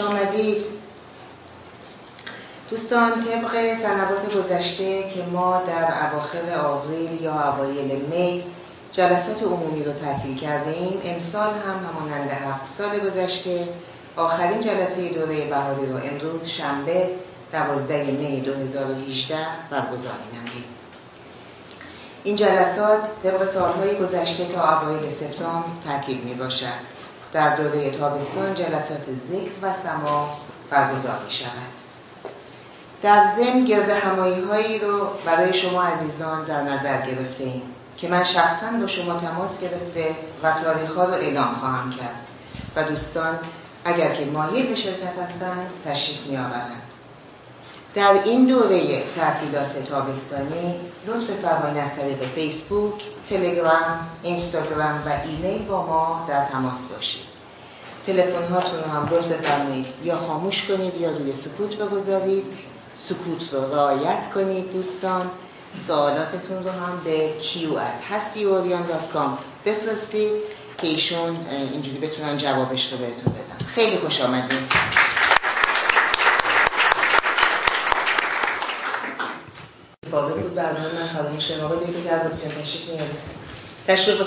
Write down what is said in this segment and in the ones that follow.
آمدید. دوستان طبق سنوات گذشته که ما در اواخر آوریل یا اوایل می جلسات عمومی رو تعطیل کرده ایم امسال هم همانند هفت سال گذشته آخرین جلسه دوره بهاری رو امروز شنبه دوازده می 2018 برگزار نمید این جلسات طبق سالهای گذشته تا اوایل سپتامبر تعطیل می باشد در دوره تابستان جلسات ذکر و سما برگزار می شود در ضمن گرد همایی هایی رو برای شما عزیزان در نظر گرفته ایم که من شخصا با شما تماس گرفته و تاریخ ها رو اعلام خواهم کرد و دوستان اگر که مایل به شرکت هستند تشریف می آورند در این دوره تعطیلات تابستانی لطف فرمایید از طریق فیسبوک، تلگرام، اینستاگرام و ایمیل با ما در تماس باشید. تلفن هاتون رو هم بفرمایید یا خاموش کنید یا روی سکوت بگذارید. سکوت رو رعایت کنید دوستان. سوالاتتون رو هم به q@hastioorion.com بفرستید که ایشون اینجوری بتونن جوابش رو بهتون بدن. خیلی خوش آمدید. برنامه من فراموش کردم آقای دکتر گرباسیان تشریف میارید تشریف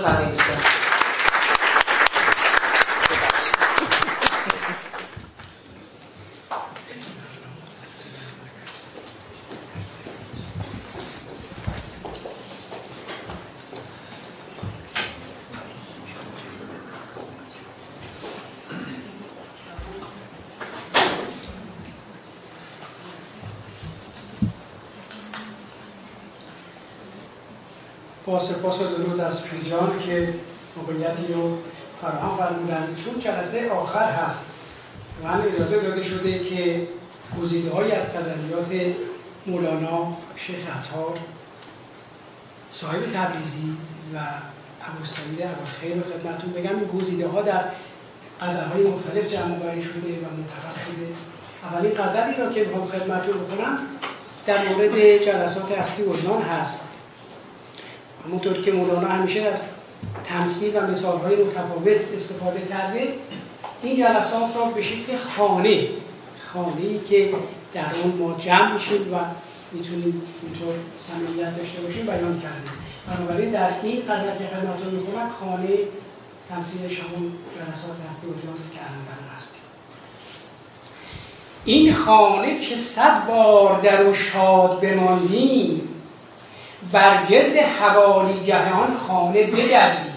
سپاس و درود از پیجان که موقعیتی رو فراهم فرمودن. چون جلسه آخر هست من اجازه داده شده که گزیده های از تزلیات مولانا شیخ عطار صاحب تبریزی و ابو سعید خیر خدمتتون بگم. گزیده ها در غزل مختلف جمع بری شده و منتخب شده اولین غزلی را که می‌خوام خدمتتون بکنم در مورد جلسات اصلی عنوان هست. همونطور که مولانا همیشه از تمثیل و مثالهای متفاوت استفاده کرده این جلسات را به شکل خانه خانه که در اون ما جمع میشیم و می‌تونیم اینطور صمیمیت داشته باشیم بیان کردیم. بنابراین در این قدر که خدمتتون می‌کنم خانه تمثیلش همون جلسات هستی است که الان هستیم. این خانه که صد بار در و شاد بماندیم بر گرد حوالیگه آن خانه بگردیم.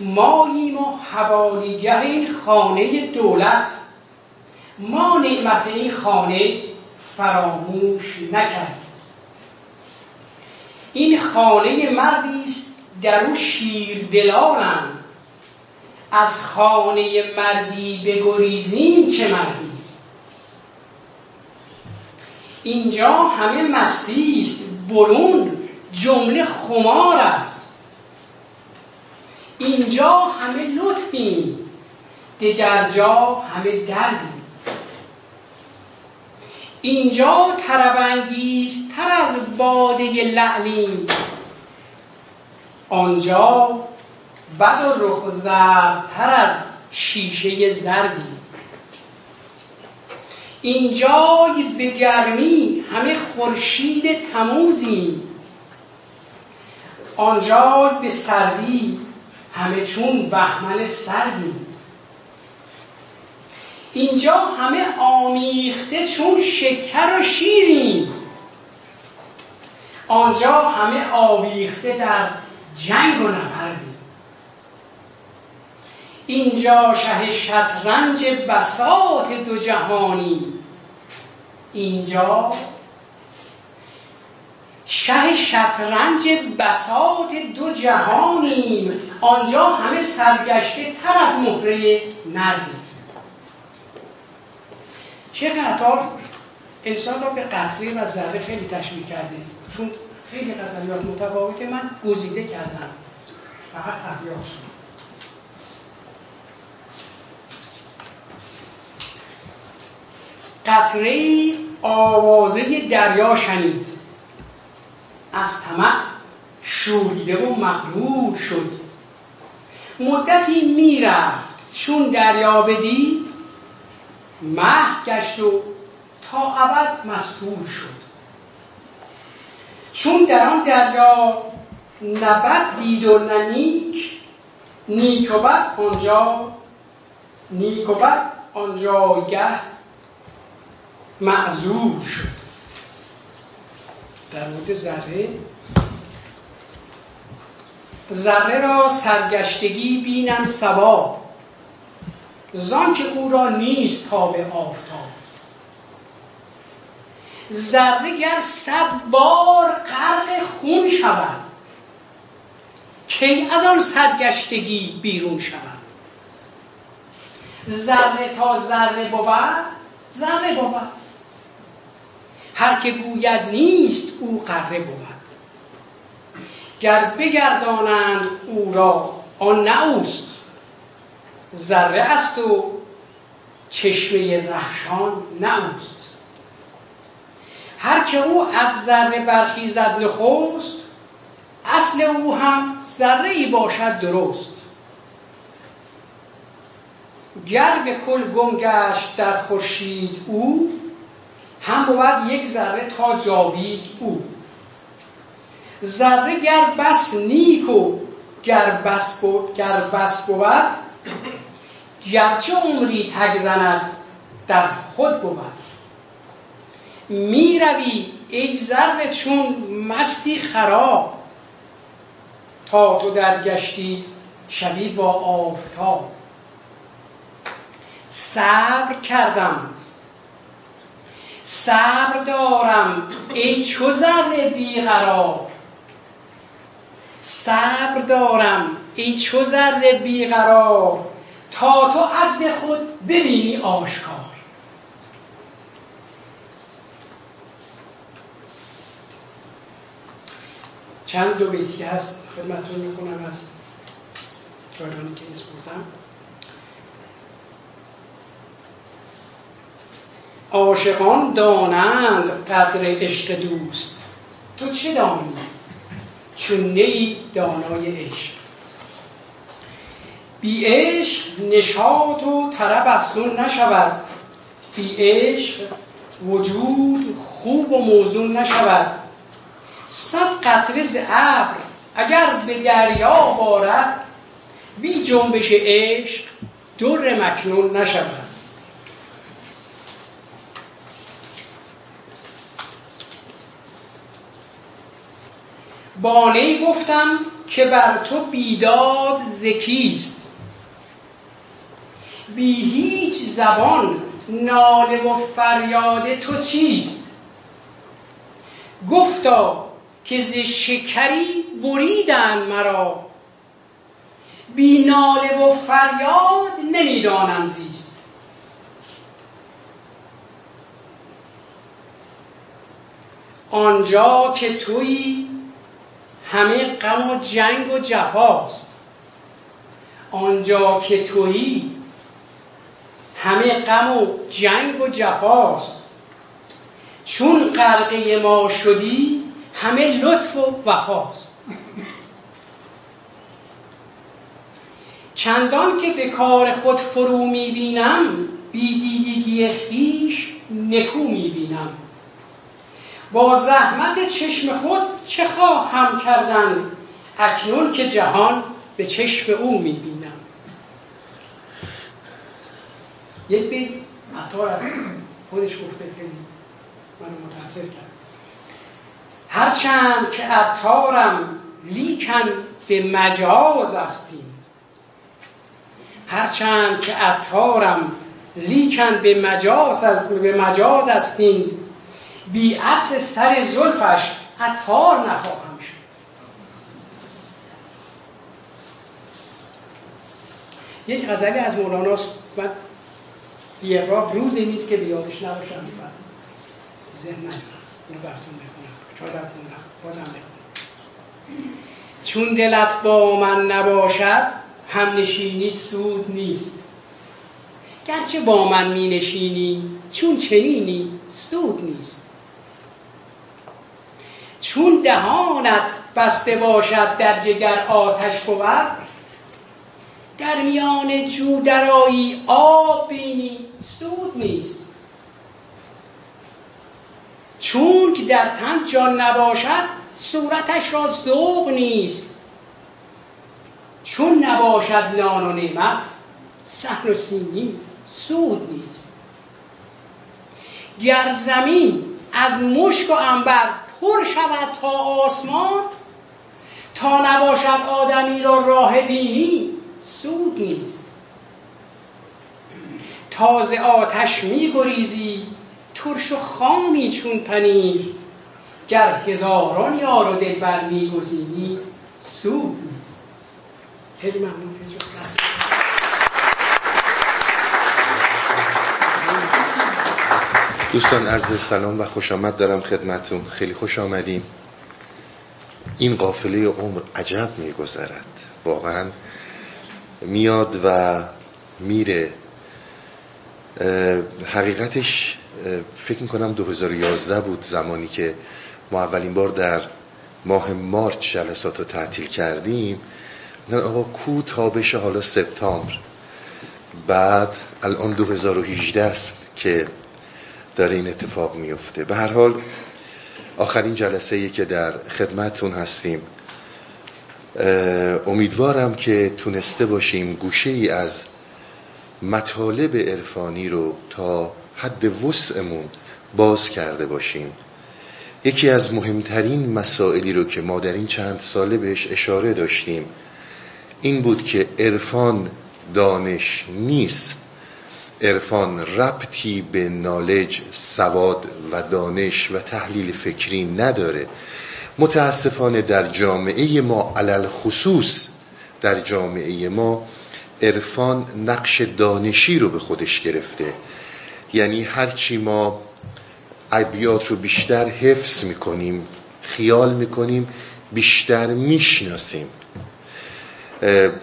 ماییم و حوالیگه این خانه دولت. ما نعمت این خانه فراموش نکردیم. این خانه مردی است در او شیر دلانند از خانه مردی بگریزیم چه مردی. اینجا همه مستی است برون جمله خمار است. اینجا همه لطفیم دگر جا همه دردی. اینجا تربنگیز تر از باده لعلیم آنجا بد و رخ تر از شیشه زردی. اینجای به گرمی همه خورشید تموزیم. آنجای به سردی همه چون بهمن سردیم اینجا همه آمیخته چون شکر و شیریم. آنجا همه آویخته در جنگ و نبردیم اینجا شه شطرنج بساط دو جهانی. اینجا شه شطرنج بساط دو جهانیم. آنجا همه سرگشته تر از مهره نردی شیخ عطار انسان را به قطره و ذره خیلی تشبیه کرده. چون خیلی غزلیات متفاوته من گزیده کردم. فقط تحبیه قطره آوازه دریا شنید. از طمع شوریده و مغرور شد. مدتی می‌رفت چون دریا بدید مه گشت و تا ابد مستور شد. چون در آن دریا نبد دید و ننیک نیک و بد آنجا نیک و بد آنجاگه معذور شد. در مورد ذره. ذره را سرگشتگی بینم سبا زان که او را نیست تاب آفتاب. ذره گر صد بار غرق خون شود کی از آن سرگشتگی بیرون شود؟ ذره تا ذره بود ذره بود. هر که گوید نیست او قره بود. گر بگردانند او را آن نه اوست. ذره است و چشمه رخشان نه اوست. هر که او از ذره برخیزد نخست اصل او هم ذره ای باشد درست. گر به کل گم گشت در خورشید او هم بود یک ذره تا جاوید او. ذره گر بس نیک و گر بس بود گر بس بود گرچه عمری تگ زند در خود بود. می روی ای ذره چون مستی خراب تا تو درگشتی شبی با آفتاب. صبر کردم صبر دارم ای چو ذره بیقرار. صبر دارم ای چو ذره بیقرار تا تو عجز خود ببینی آشکار. چند دو بیتی هست؟ خدمتتون می‌کنم از جایانی که بودم عاشقان دانند قدر عشق دوست. تو چه دانی؟ چون نی دانای عشق. بی عشق نشاط و طرب افزون نشود. بی عشق وجود خوب و موزون نشود. صد قطره ز ابر اگر به دریا بارد بی جنبش عشق در مکنون نشود. بانه گفتم که بر تو بیداد زکیست بی هیچ زبان ناله و فریاد تو چیست؟ گفتا که ز شکری بریدن مرا بی ناله و فریاد نمی‌دانم زیست. آنجا که تویی همه غم و جنگ و جفاست. آنجا که تویی همه غم و جنگ و جفاست. چون غرقه ما شدی همه لطف و وفاست. چندان که به کار خود فرو می‌بینم بیدیدگی خیش نکو می‌بینم. با زحمت چشم خود چه خواهم کردن؟ اکنون که جهان به چشم او می‌بینم. یک بیت عطار از خودش گفته خیلی من متاثر کرد. هرچند که عطارم لیکن به مجاز استیم هرچند که عطارم لیکن به مجاز, به مجاز استیم بی سر زلفش عطار نخواهم شد. یک غزلی از مولاناست. من یه روزی نیست که بیادش نباشم. بعد ذهن اونو براتون بخونم. چهار خوندم بازم بخونم. چون دلت با من نباشد هم نشینی سود نیست. گرچه با من می نشینی چون چنینی سود نیست. چون دهانت بسته باشد در جگر آتش بود در میان جو درایی آب بینی سود نیست. چون که در تن جان نباشد صورتش را ذوق نیست. چون نباشد نان و نعمت سهل و سیمین سود نیست. گر زمین از مشک و انبر پر شود تا آسمان تا نباشد آدمی را راه بینی سود نیست. تازه آتش می گریزی ترش و خامی چون پنیر گر هزاران یار و دلبر میگزینی سود نیست. خیلی ممنون. دوستان عرض سلام و خوش آمد دارم خدمتون خیلی خوش آمدیم این قافله عمر عجب میگذرد. واقعا میاد و میره. حقیقتش فکر می‌کنم 2011 بود زمانی که ما اولین بار در ماه مارچ جلسات رو تعطیل کردیم. آقا کو تابش حالا سپتامبر. بعد الان 2018 است که داره این اتفاق میفته به هر حال آخرین جلسه ای که در خدمتتون هستیم. امیدوارم که تونسته باشیم گوشه ای از مطالب عرفانی رو تا حد وسعمون باز کرده باشیم. یکی از مهمترین مسائلی رو که ما در این چند ساله بهش اشاره داشتیم این بود که عرفان دانش نیست. عرفان ربطی به نالج سواد و دانش و تحلیل فکری نداره. متاسفانه در جامعه ما علل خصوص در جامعه ما عرفان نقش دانشی رو به خودش گرفته. یعنی هرچی ما عبیات رو بیشتر حفظ می‌کنیم خیال می‌کنیم بیشتر می‌شناسیم.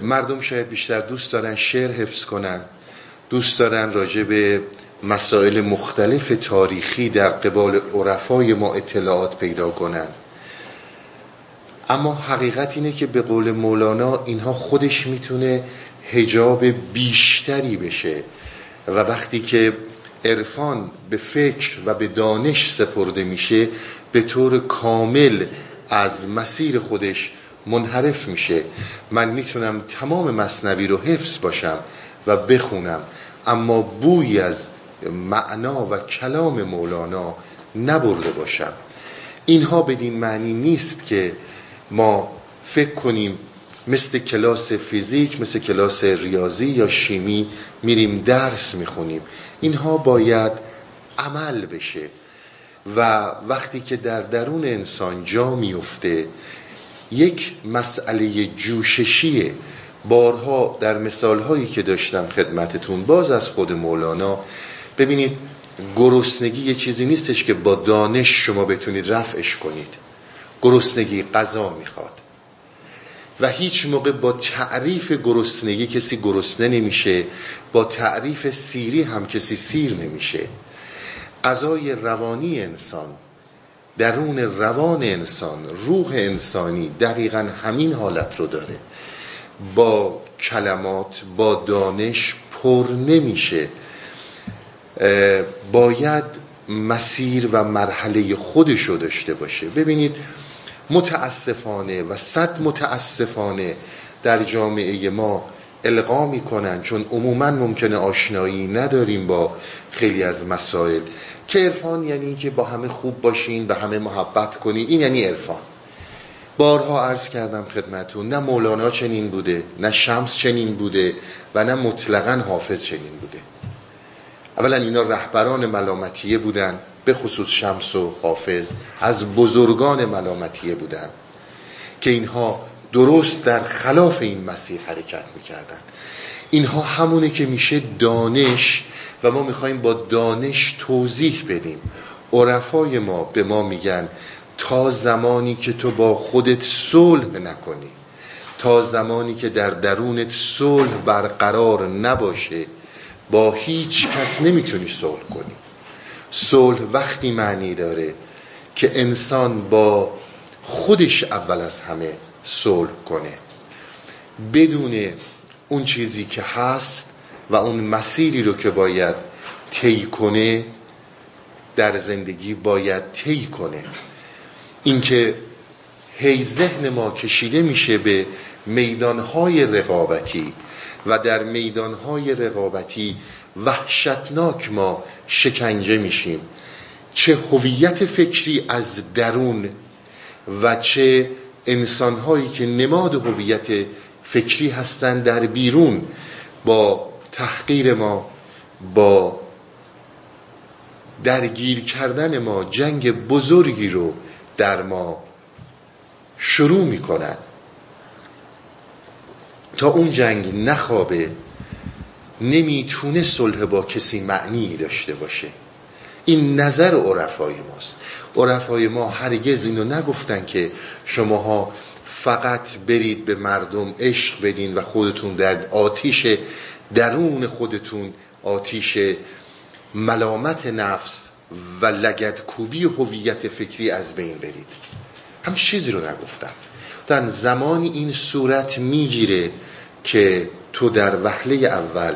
مردم شاید بیشتر دوست دارن شعر حفظ کنن. دوست دارن راجع به مسائل مختلف تاریخی در قبال عرفای ما اطلاعات پیدا کنن. اما حقیقت اینه که به قول مولانا اینها خودش می‌تونه هجاب بیشتری بشه و وقتی که عرفان به فکر و به دانش سپرده میشه به طور کامل از مسیر خودش منحرف میشه. من می‌تونم تمام مصنوی رو حفظ باشم و بخونم. اما بوی از معنا و کلام مولانا نبرده باشم. اینها بدین معنی نیست که ما فکر کنیم مثل کلاس فیزیک مثل کلاس ریاضی یا شیمی میریم درس می‌خونیم. اینها باید عمل بشه و وقتی که در درون انسان جا میفته یک مسئله جوششیه. بارها در مثالهایی که داشتم خدمتتون باز از خود مولانا ببینید گرسنگی یه چیزی نیستش که با دانش شما بتونید رفعش کنید. گرسنگی قضا می‌خواد. و هیچ موقع با تعریف گرسنگی کسی گرسنه نمیشه با تعریف سیری هم کسی سیر نمیشه. غذای روانی انسان درون روان انسان روح انسانی دقیقا همین حالت رو داره. با کلمات با دانش پر نمیشه. باید مسیر و مرحله خودش رو داشته باشه. ببینید متاسفانه و صد متاسفانه در جامعه ما القا می‌کنن چون عموما ممکنه آشنایی نداریم با خیلی از مسائل. که عرفان یعنی که با همه خوب باشین به همه محبت کنین این یعنی عرفان. بارها عرض کردم خدمتون نه مولانا چنین بوده نه شمس چنین بوده و نه مطلقا حافظ چنین بوده. اولا اینا رهبران ملامتیه بودن به خصوص شمس و حافظ از بزرگان ملامتیه بودن که اینها درست در خلاف این مسیر حرکت می‌کردن. اینها همونه که میشه دانش و ما می‌خوایم با دانش توضیح بدیم. عرفای ما به ما میگن تا زمانی که تو با خودت صلح نکنی تا زمانی که در درونت صلح برقرار نباشه با هیچ کس نمی‌تونی صلح کنی. صلح وقتی معنی داره که انسان با خودش اول از همه صلح کنه. بدون اون چیزی که هست و اون مسیری رو که باید طی کنه در زندگی باید طی کنه. اینکه هی ذهن ما کشیده میشه به میدانهای رقابتی و در میدانهای رقابتی وحشتناک ما شکنجه میشیم. چه هویت فکری از درون و چه انسانهایی که نماد هویت فکری هستند در بیرون با تحقیر ما با درگیر کردن ما جنگ بزرگی رو در ما شروع می‌کنن. تا اون جنگ نخوابه نمی‌تونه صلح با کسی معنی داشته باشه. این نظر عرفای ماست. عرفای ما هرگز اینو نگفتن که شماها فقط برید به مردم عشق بدین و خودتون در آتیش درون خودتون آتیش ملامت نفس و لگد کوبی هویت فکری از بین برید. هم چیزی رو نگفتم. در زمانی این صورت می‌گیره که تو در وحله اول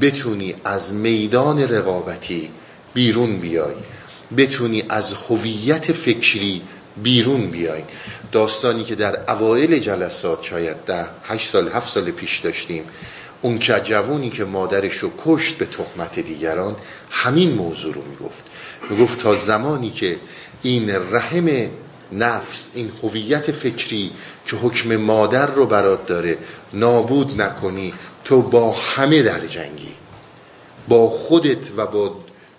بتونی از میدان رقابتی بیرون بیای. بتونی از هویت فکری بیرون بیای. داستانی که در اوایل جلسات شاید ده هشت سال هفت سال پیش داشتیم اون که جوانی که مادرش رو کشت به تهمت دیگران همین موضوع رو می‌گفت. می‌گفت تا زمانی که این رحم نفس این هویت فکری که حکم مادر رو برات داره نابود نکنی تو با همه در جنگی. با خودت و با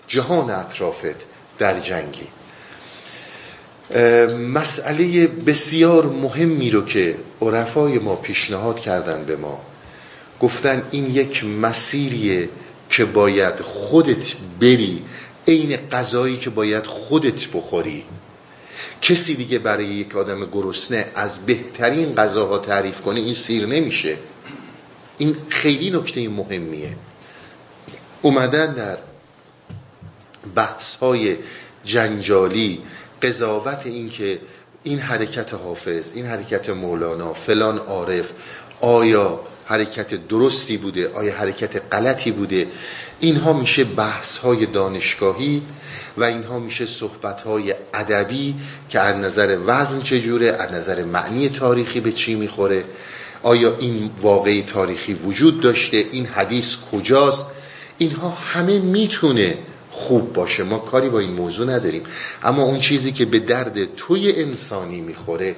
جهان اطرافت در جنگی. مسئله بسیار مهمی رو که عرفای ما پیشنهاد کردن به ما. گفتن این یک مسیریه که باید خودت بری عین غذایی که باید خودت بخوری. کسی دیگه برای یک آدم گرسنه از بهترین غذاها تعریف کنه این سیر نمیشه. این خیلی نکته مهمیه. اومدن در بحث های جنجالی قضاوت این که این حرکت حافظ این حرکت مولانا فلان عارف آیا حرکت درستی بوده آیا حرکت غلطی بوده. اینها میشه بحث های دانشگاهی و اینها میشه صحبت های ادبی که از نظر وزن چجوره از نظر معنی تاریخی به چی می‌خوره. آیا این واقعی تاریخی وجود داشته؟ این حدیث کجاست؟ اینها همه می‌تونه خوب باشه. ما کاری با این موضوع نداریم. اما اون چیزی که به درد توی انسانی می‌خوره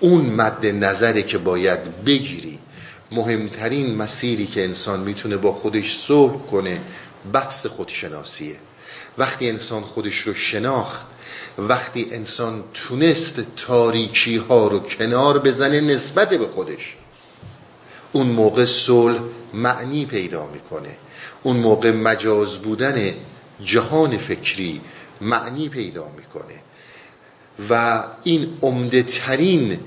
اون مد نظره که باید بگیری. مهمترین مسیری که انسان می‌تونه با خودش صلح کنه بحث خودشناسیه. وقتی انسان خودش رو شناخت وقتی انسان تونست تاریکی ها رو کنار بزنه نسبت به خودش اون موقع صلح معنی پیدا می‌کنه. اون موقع مجاز بودن جهان فکری معنی پیدا می‌کنه. و این عمده ترین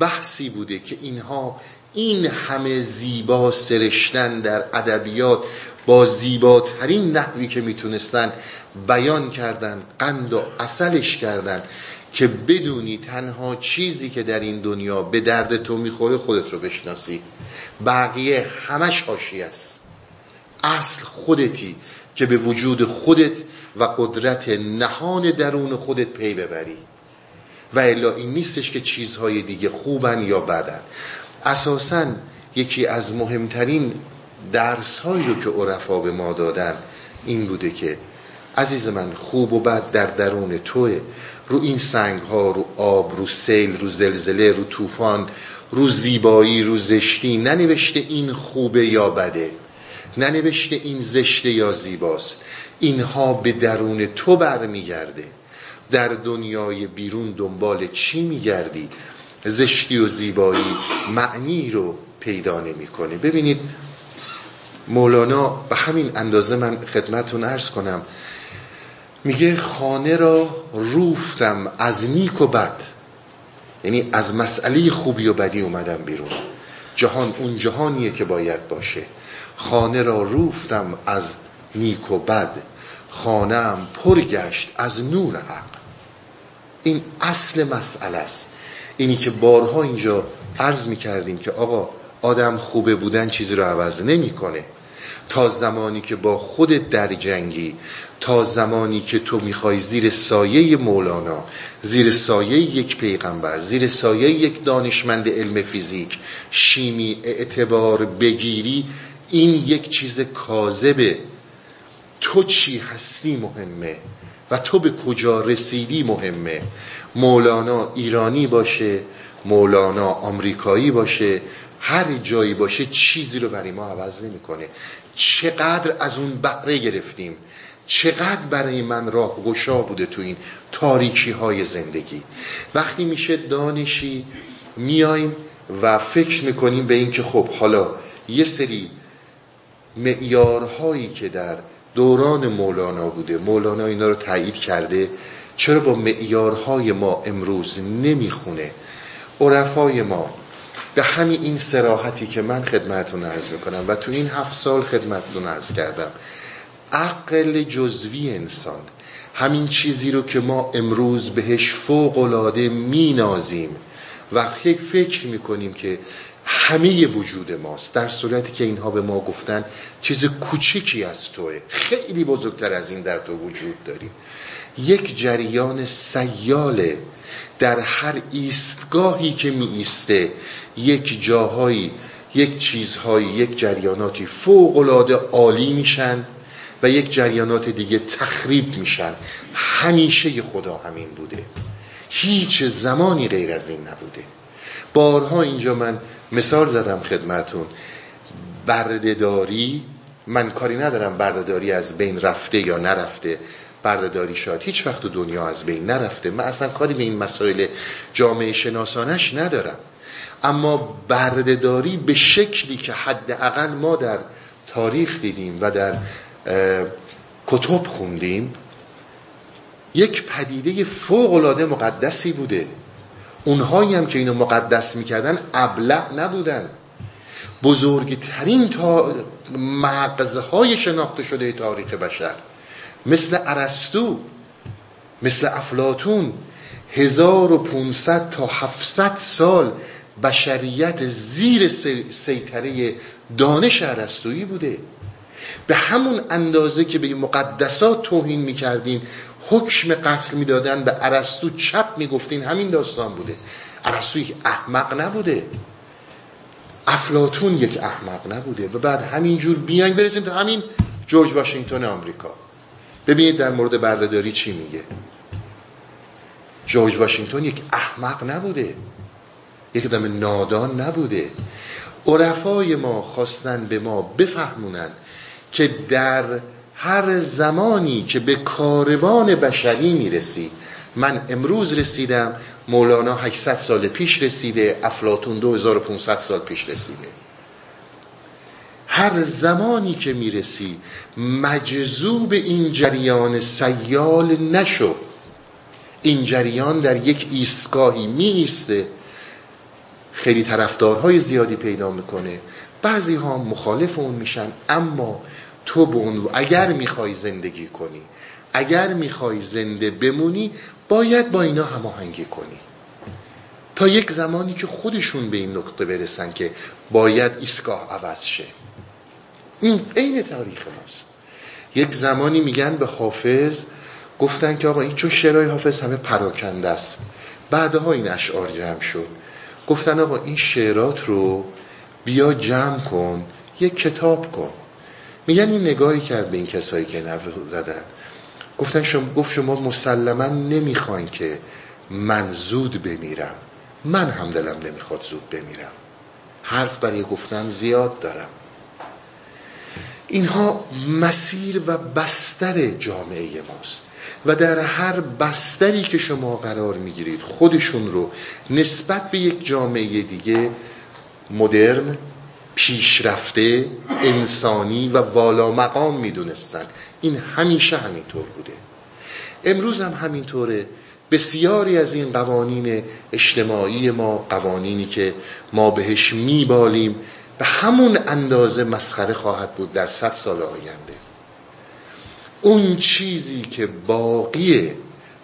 بحثی بوده که اینها این همه زیبا سرشتن در ادبیات با زیباترین نحوی که می‌تونستن بیان کردن قند و اصلش کردن که بدونی تنها چیزی که در این دنیا به درد تو می‌خوره خودت رو بشناسی. بقیه همش حاشیه است. اصل خودتی که به وجود خودت و قدرت نهان درون خودت پی ببری. و الا این نیستش که چیزهای دیگه خوبن یا بدن. اساسا یکی از مهمترین درس هایی رو که عرفا به ما دادن این بوده که عزیز من خوب و بد در درون توه. رو این سنگ ها رو آب رو سیل رو زلزله رو طوفان رو زیبایی رو زشتی ننوشته این خوبه یا بده. ننوشته این زشته یا زیباست. اینها به درون تو برمیگرده. در دنیای بیرون دنبال چی میگردی؟ زشتی و زیبایی معنی رو پیدا نمی‌کنه. ببینید مولانا به همین اندازه من خدمتون ارز کنم. میگه خانه را روفتم از نیک و بد. یعنی از مسئله خوبی و بدی اومدم بیرون. جهان اون جهانیه که باید باشه. خانه را روفتم از نیک و بد. خانم پر گشت از نور حق. این اصل مسئله است. اینی که بارها اینجا عرض می کردیم که آقا آدم خوبه بودن چیزی رو عوض نمی‌کنه. تا زمانی که با خودت در جنگی تا زمانی که تو می‌خوای زیر سایه مولانا زیر سایه یک پیغمبر زیر سایه یک دانشمند علم فیزیک شیمی اعتبار بگیری این یک چیز کاذبه. تو چی هستی مهمه؟ و تو به کجا رسیدی مهمه؟ مولانا ایرانی باشه مولانا آمریکایی باشه هر جایی باشه چیزی رو برای ما عوض نمی‌کنه. چقدر از اون بهره گرفتیم چقدر برای من راه گشا بوده تو این تاریکی های زندگی. وقتی میشه دانشی میایم و فکر می‌کنیم به اینکه خب حالا یه سری معیارهایی که در دوران مولانا بوده مولانا اینا رو تایید کرده چرا با معیارهای ما امروز نمی‌خونه؟ عرفای ما به همین این سراحتی که من خدمتون عرض می‌کنم و تو این هفت سال خدمتتون عرض کردم عقل جزوی انسان همین چیزی رو که ما امروز بهش فوق العاده مینازیم و فکر می‌کنیم که همه وجود ماست در صورتی که اینها به ما گفتن چیز کوچکی از توه خیلی بزرگتر از این در تو وجود داری یک جریان سیاله در هر ایستگاهی که می ایسته یک جاهایی یک چیزهایی یک جریاناتی فوق العاده عالی میشن و یک جریانات دیگه تخریب میشن. همیشه خدا همین بوده. هیچ زمانی غیر از این نبوده. بارها اینجا من مثال زدم خدمتون. بردهداری من کاری ندارم بردهداری از بین رفته یا نرفته. بردهداری شاید. هیچ وقت دنیا از بین نرفته. من اصلا کاری به این مسائل جامعه شناسانش ندارم. اما بردهداری به شکلی که حداقل ما در تاریخ دیدیم و در کتب خوندیم یک پدیده فوق العاده مقدسی بوده. اونهایی هم که اینو مقدس می‌کردن ابلع نبودن. بزرگترین تا مغزهای شناخته شده تاریخ بشر. مثل ارسطو مثل افلاتون 1500 تا 700 سال بشریت زیر سیطره دانش ارسطویی بوده. به همون اندازه که به مقدسات توهین می‌کردین حکم قتل می‌دادن به ارسطو چپ می‌گفتین همین داستان بوده. ارسطو یک احمق نبوده. افلاتون یک احمق نبوده. و بعد همینجور بیاین برسیم تا همین جورج واشنگتن آمریکا. ببینید در مورد بردهداری چی میگه. جورج واشنگتن یک احمق نبوده. یک دم نادان نبوده. عرفای ما خواستن به ما بفهمونن که در هر زمانی که به کاروان بشری می‌رسی من امروز رسیدم مولانا 800 سال پیش رسیده افلاتون 2500 سال پیش رسیده. هر زمانی که می‌رسی مجذوب این جریان سیال نشو. این جریان در یک ایستگاهی می ایسته خیلی طرفدارهای زیادی پیدا می‌کنه. بعضی ها مخالف اون میشن اما تو به اون اگر می‌خوای زندگی کنی اگر می‌خوای زنده بمونی باید با اینا هماهنگی کنی. تا یک زمانی که خودشون به این نقطه برسن که باید ایستگاه عوض شه. این عین تاریخ ماست. یک زمانی میگن به حافظ گفتن که آقا این چون شعرهای حافظ همه پراکنده است. بعدها این اشعار جمع شد. گفتن آقا این شعرات رو بیا جمع کن یک کتاب کن. میگن این نگاهی کرد به این کسایی که نرف زدن. گفتن شما گفت شما مسلما نمی‌خواین که من زود بمیرم. من هم دلم نمی‌خواد زود بمیرم. حرف برای گفتن زیاد دارم. اینها مسیر و بستر جامعه ماست و در هر بستری که شما قرار می‌گیرید خودشون رو نسبت به یک جامعه دیگه مدرن پیشرفته انسانی و والا مقام می‌دونستن. این همیشه همینطور بوده. امروز هم همینطوره. بسیاری از این قوانین اجتماعی ما قوانینی که ما بهش میبالیم به همون اندازه مسخره خواهد بود در صد سال آینده. اون چیزی که باقیه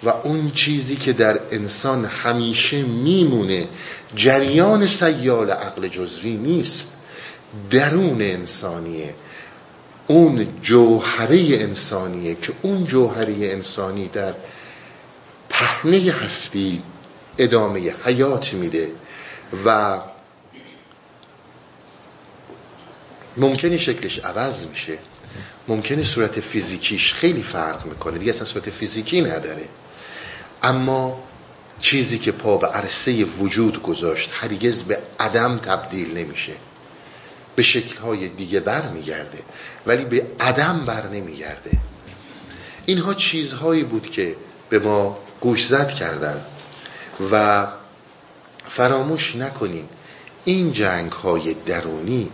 و اون چیزی که در انسان همیشه میمونه جریان سیال عقل جزوی نیست. درون انسانیه. اون جوهره انسانیه که اون جوهره انسانی در پهنه هستی ادامه حیات میده و ممکنه شکلش عوض میشه. ممکنه صورت فیزیکیش خیلی فرق می‌کنه. دیگه اصلا صورت فیزیکی نداره. اما چیزی که پا به عرصه وجود گذاشت هرگز به عدم تبدیل نمیشه. به شکلهای دیگه بر میگرده ولی به عدم بر نمیگرده. اینها چیزهایی بود که به ما گوش زد کردن. و فراموش نکنیم این جنگ های درونی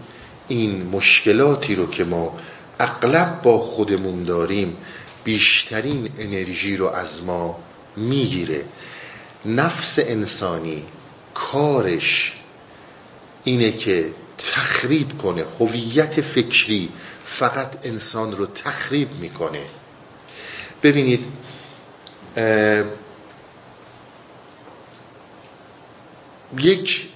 این مشکلاتی رو که ما اغلب با خودمون داریم بیشترین انرژی رو از ما می‌گیره. نفس انسانی کارش اینه که تخریب کنه. هویت فکری فقط انسان رو تخریب می‌کنه. ببینید یک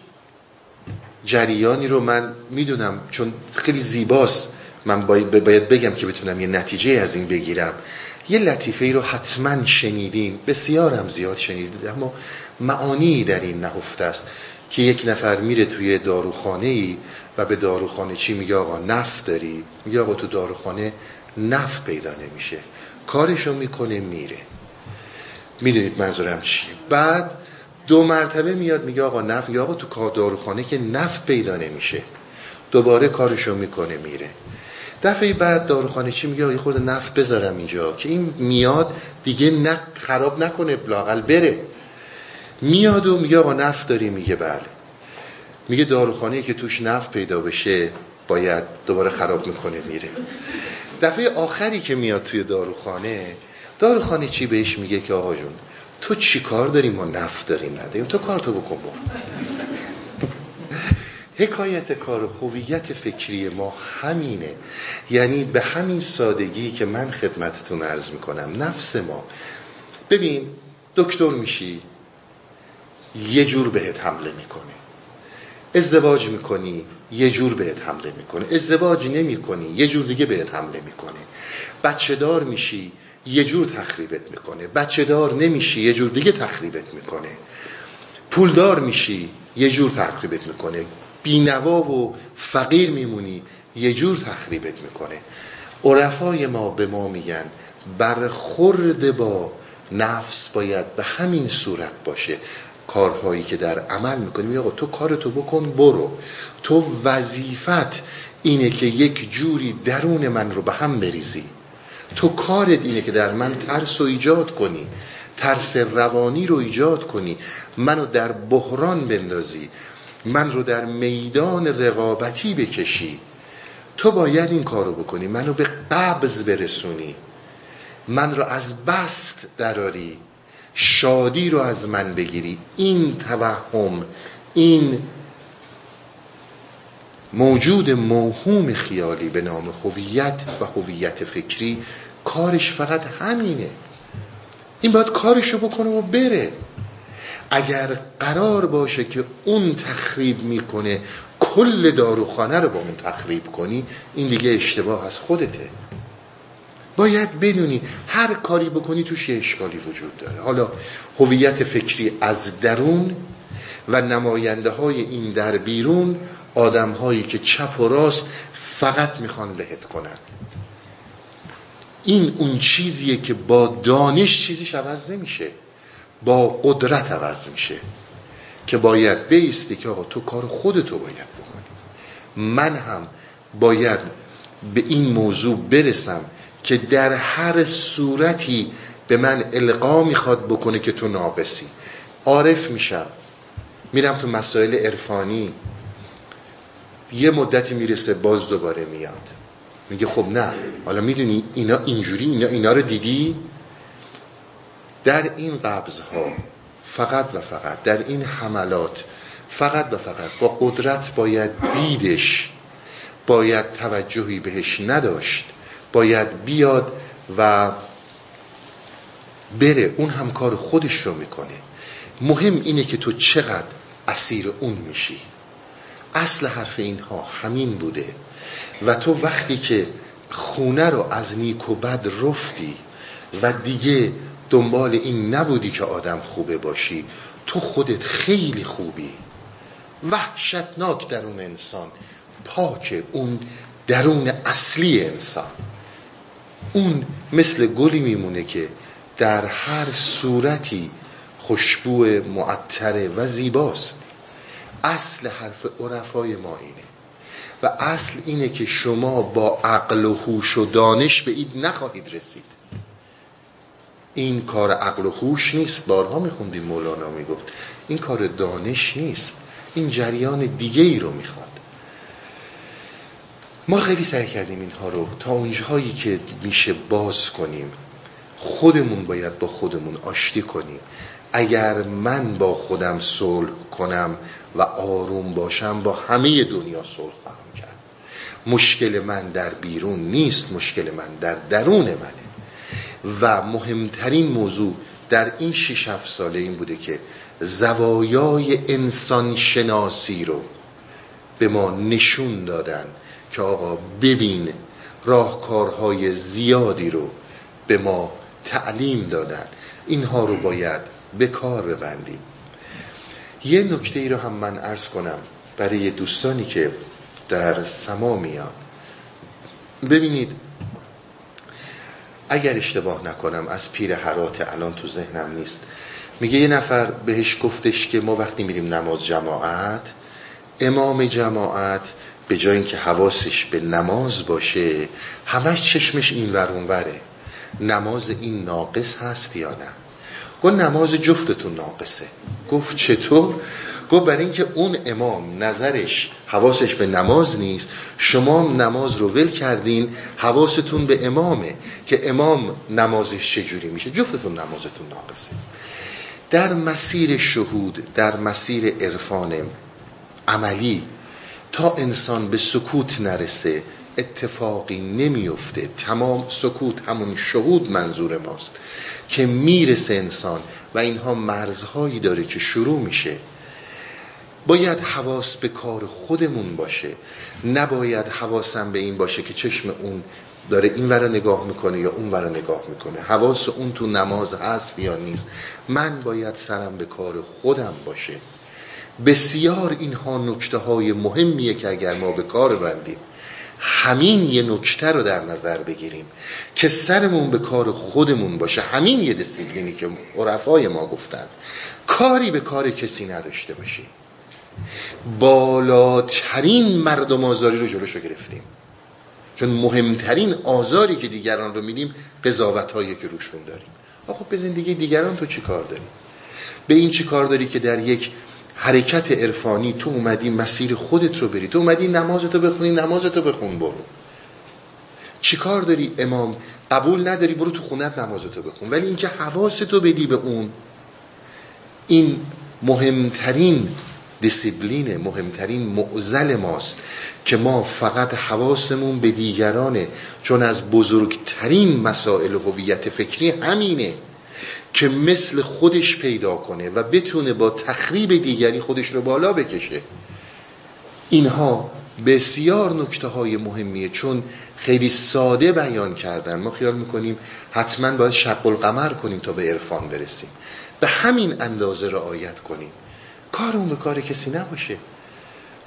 جریانی رو من می‌دونم چون خیلی زیباست. من باید بگم که بتونم یه نتیجه از این بگیرم. یه لطیفه ای رو حتما شنیدیم بسیارم زیاد شنیدید اما معانی در این نهفته است که یک نفر میره توی داروخانه ای و به داروخانه چی میگه؟ آقا نفت داری. میگه آقا تو داروخانه نفت پیدا نمیشه. کارشو می‌کنه میره. می‌دونید منظورم چیه. بعد دو مرتبه میاد میگه آقا نفت یا آقا تو داروخانه که نفت پیدا نمیشه. دوباره کارشو می‌کنه میره. دفعه بعد داروخانه چی میگه؟ یه خورده نفت بذارم اینجا که این میاد دیگه نه خراب نکنه لاقل بره. میاد و میگه آقا نفت داری؟ میگه بله. میگه داروخانه که توش نفت پیدا بشه باید دوباره خراب می‌کنه میره. دفعه آخری که میاد توی داروخانه داروخانه چی بهش میگه که آقا جون؟ تو چی کار داری؟ ما نفت داریم نداریم تو کار تو بکن حکایت کار هویت فکری ما همینه. یعنی به همین سادگی که من خدمتتون عرض می‌کنم نفس ما. ببین دکتر میشی یه جور بهت حمله می‌کنه. ازدواج می‌کنی یه جور بهت حمله می‌کنه. ازدواج نمی‌کنی یه جور دیگه بهت حمله می‌کنه. بچه دار میشی یه جور تخریبت می‌کنه. بچه دار نمیشی یه جور دیگه تخریبت می‌کنه. پولدار میشی یه جور تخریبت می‌کنه. بینوا و فقیر میمونی یه جور تخریبت می‌کنه. عرفای ما به ما میگن برخورد با نفس باید به همین صورت باشه. کارهایی که در عمل می‌کنی آقا تو کارتو بکن برو. تو وظیفت اینه که یک جوری درون من رو به هم بریزی. تو کارت اینه که در من ترس رو ایجاد کنی ترس روانی رو ایجاد کنی منو در بحران بندازی من رو در میدان رقابتی بکشی. تو باید این کارو بکنی منو به قبض برسونی. من رو از بست دراری شادی رو از من بگیری. این توهم این موجود موهوم خیالی به نام هویت و هویت فکری کارش فقط همینه. این باید کارشو بکنه و بره. اگر قرار باشه که اون تخریب می‌کنه کل داروخانه رو با اون تخریب کنی این دیگه اشتباه از خودته. باید بدونی هر کاری بکنی توش یه اشکالی وجود داره. حالا هویت فکری از درون و نماینده های این در بیرون آدم هایی که چپ و راست فقط می‌خوان لهت کنن. این اون چیزیه که با دانش چیزیش عوض نمیشه. با قدرت عوض میشه. که باید بیستی که آقا تو کار خودتو باید بکنی. من هم باید به این موضوع برسم که در هر صورتی به من القا می‌خواد بکنه که تو ناقصی عارف میشم. میرم تو مسائل عرفانی. یه مدتی می‌رسه باز دوباره میاد. میگه خب نه. حالا می‌دونی اینا اینجوری اینا, اینا رو دیدی؟ در این قبض ها فقط و فقط در این حملات فقط و فقط با قدرت باید دیدش باید توجهی بهش نداشت باید بیاد و بره. اون هم کار خودش رو می‌کنه. مهم اینه که تو چقدر اسیر اون میشی. اصل حرف اینها همین بوده. و تو وقتی که خونه رو از نیک و بد رفتی و دیگه دنبال این نبودی که آدم خوبه باشی تو خودت خیلی خوبی. وحشتناک درون انسان. پاک اون درون اصلی انسان. اون مثل گلی میمونه که در هر صورتی خوشبو معطره و زیباست. اصل حرف عرفای ما اینه. و اصل اینه که شما با عقل و هوش و دانش به این نخواهید رسید. این کار عقل و هوش نیست. بارها میخوندیم مولانا می‌گفت. این کار دانش نیست. این جریان دیگه ای رو می‌خواد. ما خیلی سعی کردیم اینها رو تا اونجایی که میشه باز کنیم. خودمون باید با خودمون آشتی کنیم. اگر من با خودم صلح کنم و آروم باشم با همه دنیا صلح خواهم کرد. مشکل من در بیرون نیست مشکل من در درون منه. و مهمترین موضوع در این شش هفت ساله این بوده که زوایای انسان شناسی رو به ما نشون دادن که آقا ببین راهکارهای زیادی رو به ما تعلیم دادن. اینها رو باید به کار ببندیم. یه نکته ای رو هم من عرض کنم برای دوستانی که در سما میان ببینید اگر اشتباه نکنم از پیر حرات الان تو ذهنم نیست. میگه یه نفر بهش گفتش که ما وقتی میریم نماز جماعت امام جماعت به جای اینکه حواسش به نماز باشه همش چشمش این ورون وره نماز این ناقص هست یا نه؟ گفت نماز جفتتون ناقصه. گفت چطور؟ گفت برای اینکه اون امام نظرش حواسش به نماز نیست شما نماز رو ول کردین حواستون به امامه که امام نمازش چجوری میشه؟ جفتتون نمازتون ناقصه. در مسیر شهود در مسیر عرفان عملی تا انسان به سکوت نرسه اتفاقی نمیفته تمام سکوت همون شهود منظور ماست که می‌رسه انسان و اینها مرزهایی داره که شروع میشه. باید حواس به کار خودمون باشه. نباید حواسم به این باشه که چشم اون داره این ور نگاه می‌کنه یا اون ور نگاه می‌کنه. حواس اون تو نماز هست یا نیست. من باید سرم به کار خودم باشه. بسیار اینها نکته های مهمیه که اگر ما به کار بندیم همین یه نکته رو در نظر بگیریم که سرمون به کار خودمون باشه. همین یه دسیبلینی که عرفای ما گفتن. کاری به کار کسی نداشته باشی. بالاترین مردم آزاری رو جلوشو گرفتیم. چون مهمترین آزاری که دیگران رو میدیم قضاوت هایی که روشون داریم. آخه به زندگی دیگران تو چی کار داری؟ به این چی کار داری که در یک حرکت عرفانی تو اومدی مسیر خودت رو بری. تو اومدی نمازتو بخونی نمازتو بخون برو. چیکار داری امام؟ قبول نداری برو تو خونت نمازتو بخون. ولی اینکه حواستو بدی به اون این مهمترین دیسیبلین مهمترین معزل ماست که ما فقط حواسمون به دیگرانه. چون از بزرگترین مسائل هویت فکری همینه. که مثل خودش پیدا کنه و بتونه با تخریب دیگری خودش رو بالا بکشه. اینها بسیار نکته های مهمیه چون خیلی ساده بیان کردن. ما خیال می‌کنیم حتما باید شق القمر کنیم تا به عرفان برسیم. به همین اندازه رعایت کنیم. کارمون به کار کسی نباشه.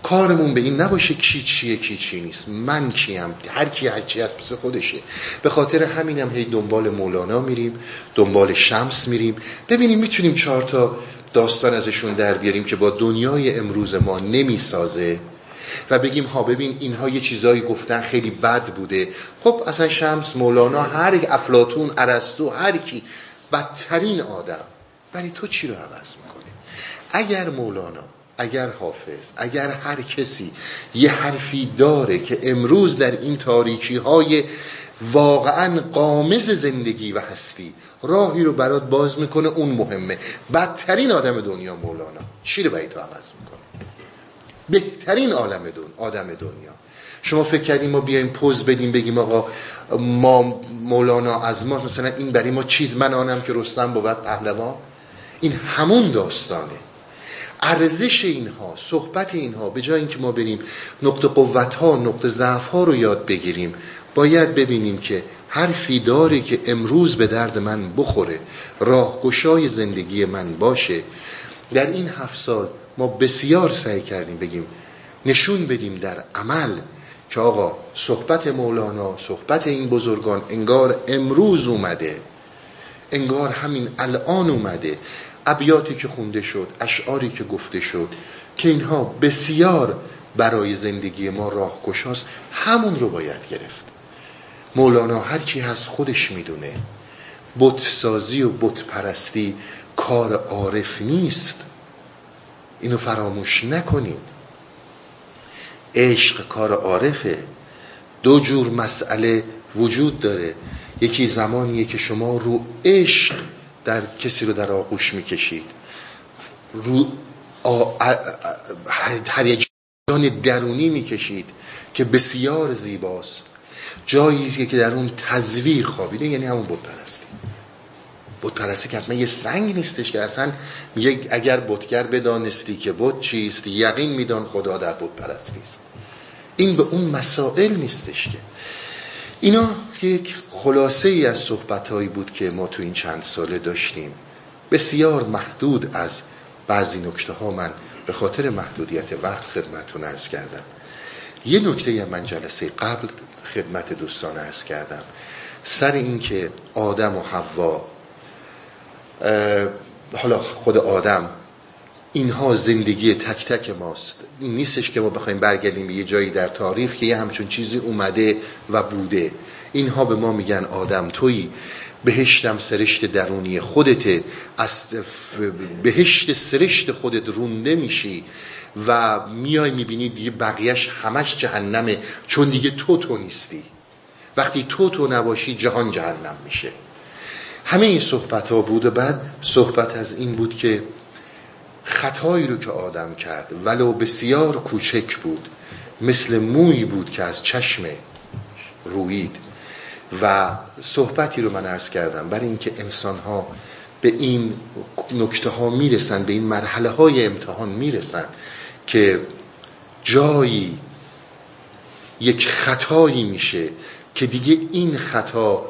کارمون به این نباشه کی چیه کی چی نیست. من کیم؟ هر کی هر چی هست پس خودشه. به خاطر همینم هی دنبال مولانا میریم دنبال شمس میریم. ببینیم می‌تونیم چهار تا داستان ازشون در بیاریم که با دنیای امروز ما نمی‌سازه. و بگیم ها ببین اینها یه چیزایی گفتن خیلی بد بوده. خب اصلا شمس مولانا هر افلاتون ارسطو هر کی بدترین آدم. ولی تو چی رو عوض می‌کنه؟ اگر مولانا اگر حافظ اگر هر کسی یه حرفی داره که امروز در این تاریکی های واقعا قامز زندگی و هستی راهی رو برات باز می‌کنه اون مهمه. بدترین آدم دنیا مولانا. چی رو تو عوض می‌کنه؟ بهترین عالم دون آدم دنیا. شما فکر کردیم ما بیایم پوز بدیم بگیم آقا ما مولانا از ما مثلا این برای ما چیز من آنم که رستم بود پهلوان. این همون داستانه. ارزش اینها صحبت اینها به جای اینکه ما بریم نقطه قوت ها نقطه ضعف ها رو یاد بگیریم باید ببینیم که حرفی داره که امروز به درد من بخوره راهگشای زندگی من باشه. در این هفت سال ما بسیار سعی کردیم بگیم نشون بدیم در عمل که آقا صحبت مولانا صحبت این بزرگان انگار امروز اومده انگار همین الان اومده. ابیاتی که خونده شد اشعاری که گفته شد که اینها بسیار برای زندگی ما راهگشاست همون رو باید گرفت. مولانا هر کی هست خودش می‌دونه. بت سازی و بت پرستی کار عارف نیست. اینو فراموش نکنیم عشق کار عارفه. دو جور مسئله وجود داره. یکی زمانیه که شما رو عشق در کسی رو در آغوش می‌کشید. رو هیجان درونی می‌کشید که بسیار زیباست. جایی که در اون تزویر خوابیده یعنی همون بود پرستی که حتما یه سنگ نیستش که اصلا میگه اگر بتگر بدانستی که بود چیست یقین میدان خدا در بود پرستی است. این به اون مسائل نیستش که. اینا یک خلاصه ای از صحبت هایی بود که ما تو این چند ساله داشتیم. بسیار محدود از بعضی نکته ها من به خاطر محدودیت وقت خدمتون ارز کردم. یه نکته من جلسه قبل خدمت دوستان ارز کردم. سر اینکه آدم و حوا حالا خود آدم اینها زندگی تک تک ماست. این نیستش که ما بخوایم برگردیم به یه جایی در تاریخ که یه همچون چیزی اومده و بوده. اینها به ما میگن آدم توی بهشتم سرشت درونی خودته از بهشت سرشت خودت رونده میشی و میای می‌بینی دیگه بقیهش همش جهنمه چون دیگه تو تو نیستی. وقتی تو تو نباشی جهان جهنم میشه. همه این صحبت ها بود و بعد صحبت از این بود که خطایی رو که آدم کرد ولو بسیار کوچک بود مثل موی بود که از چشم روید و صحبتی رو من عرض کردم برای اینکه انسان ها به این نکته ها می‌رسن به این مرحله های امتحان می‌رسن که جایی یک خطایی میشه که دیگه این خطا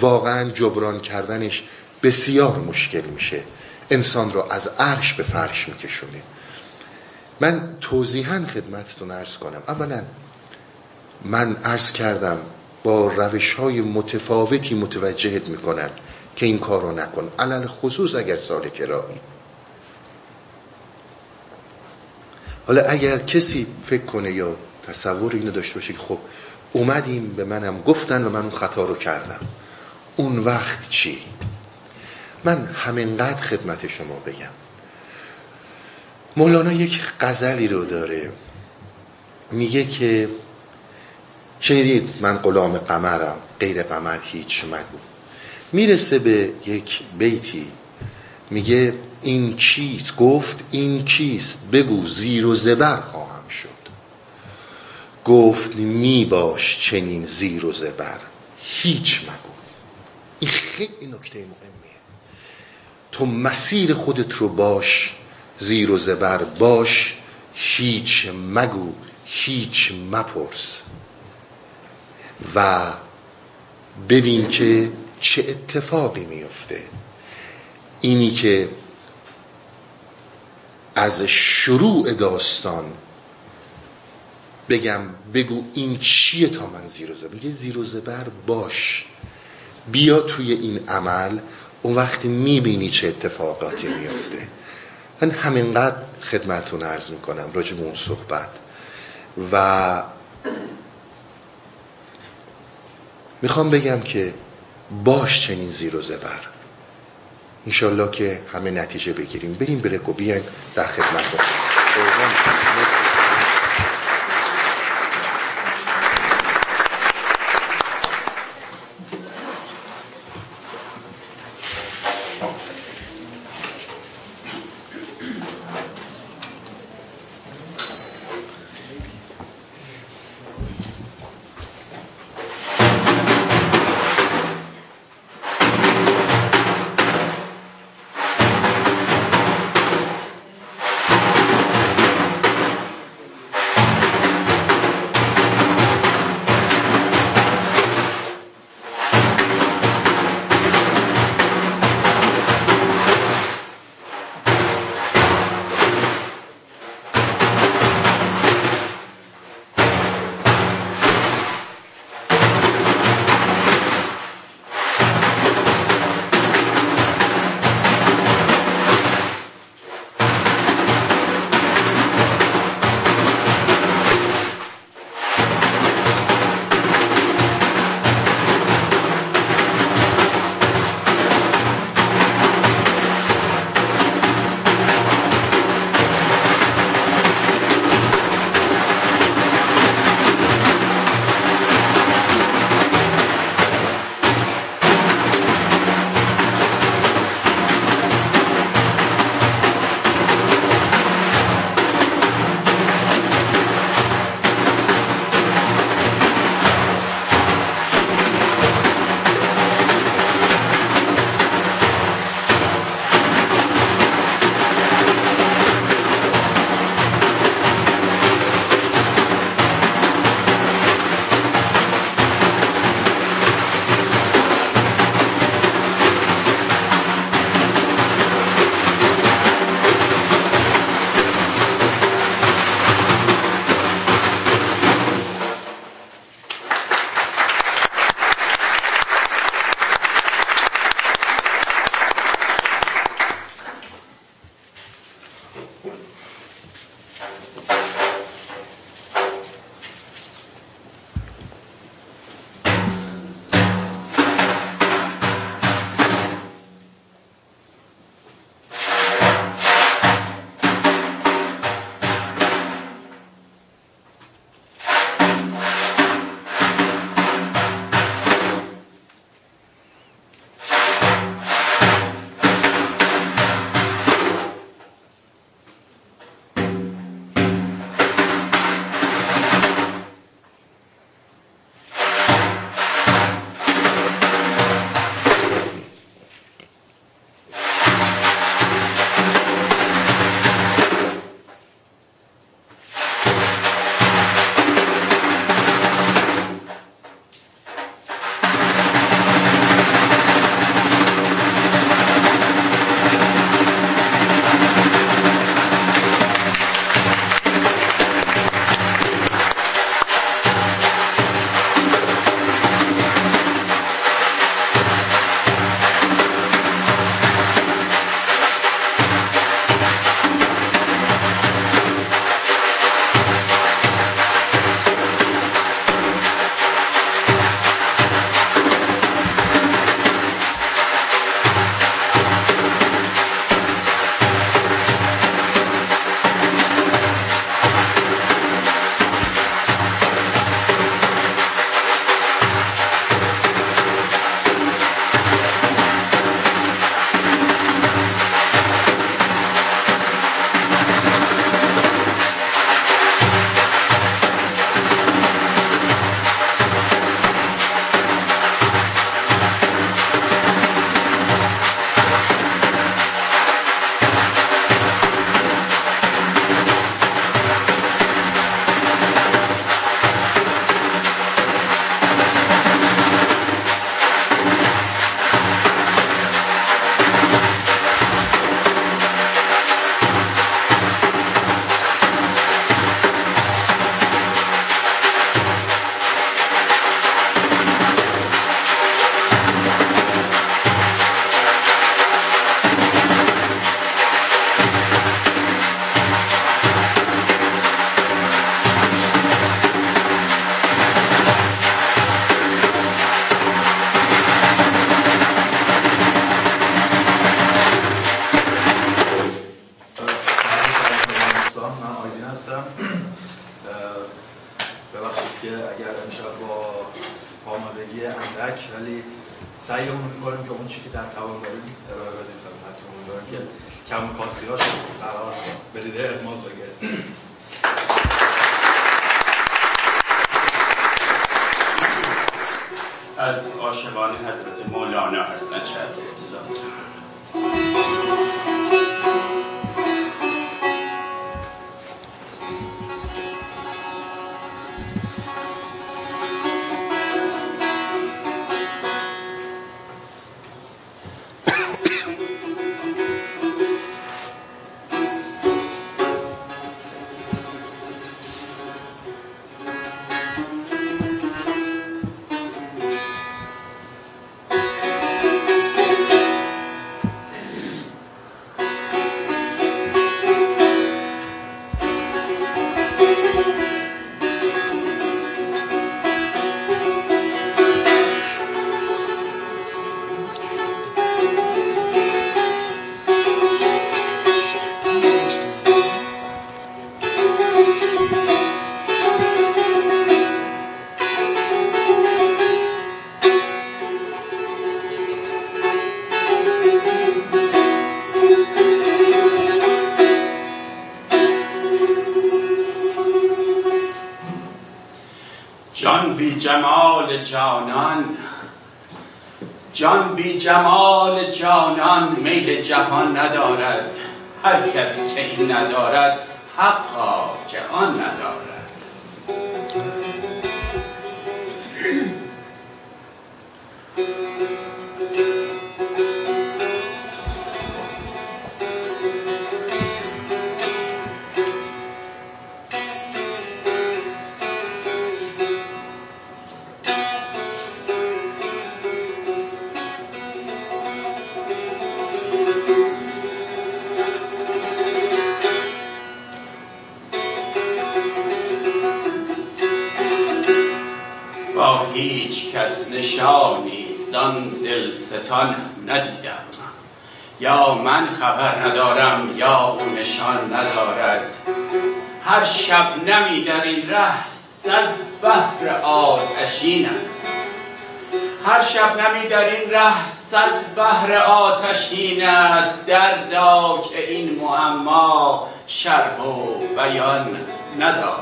واقعا جبران کردنش بسیار مشکل میشه. انسان رو از عرش به فرش میکشونه من توضیحا خدمتتون ارز کنم. اولا من ارز کردم با روش های متفاوتی متوجهت می‌کنن که این کار رو نکن. علل خصوص اگر سال کرایی حالا اگر کسی فکر کنه یا تصور اینو داشته باشه که خب اومدیم به منم گفتن و من اون خطا رو کردم. اون وقت چی؟ من همینقدر خدمت شما بگم. مولانا یک غزلی رو داره. میگه که شنیدید من غلام قمرم غیر قمر هیچ مگو می‌رسه به یک بیتی. میگه این چیست گفت این چیست بگو زیر و زبر خواهم شد. گفت می باش چنین زیر و زبر. هیچ مگو. این خیلی نکته مهمیه تو مسیر خودت رو باش زیر و زبر باش هیچ مگو هیچ مپرس. و ببین که چه اتفاقی میفته. اینی که از شروع داستان بگم بگو این چیه تا من زیر و زبر؟ میگه زیر و زبر باش. بیا توی این عمل. اون وقتی می‌بینی چه اتفاقاتی میفته من همینقدر خدمتون عرض می‌کنم راجع به اون صحبت. و می‌خوام بگم که باش چنین زیر و زبر. انشالله که همه نتیجه بگیریم. بریم برک و بیایم در خدمت که از عاشقان حضرت مولانا هستن چه اطلاعات. بیان ندارد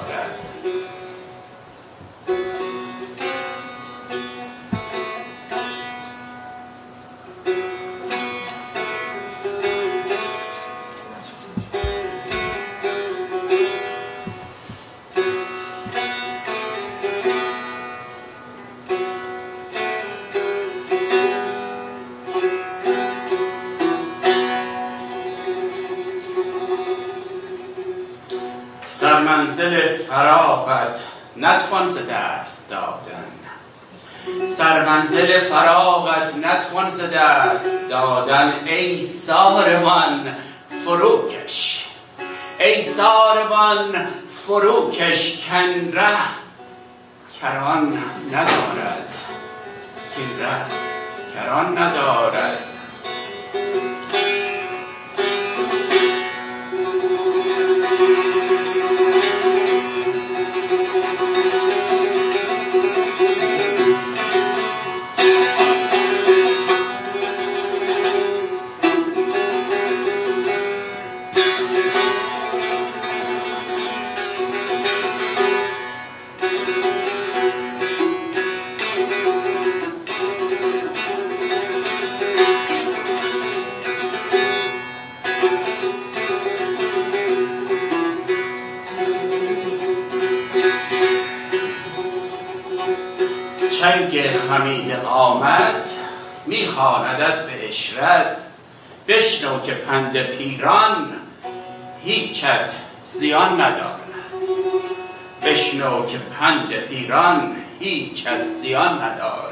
سرمنزل فراغت نتوان ز دست دادن ای ساروان فروکش. ای ساروان فروکش. کن ره. کران ندارد. کن ره کران ندارد. میخواندت به اشرت بشنو که پند پیران هیچت زیان ندارد. بشنو که پند پیران هیچت زیان ندارد.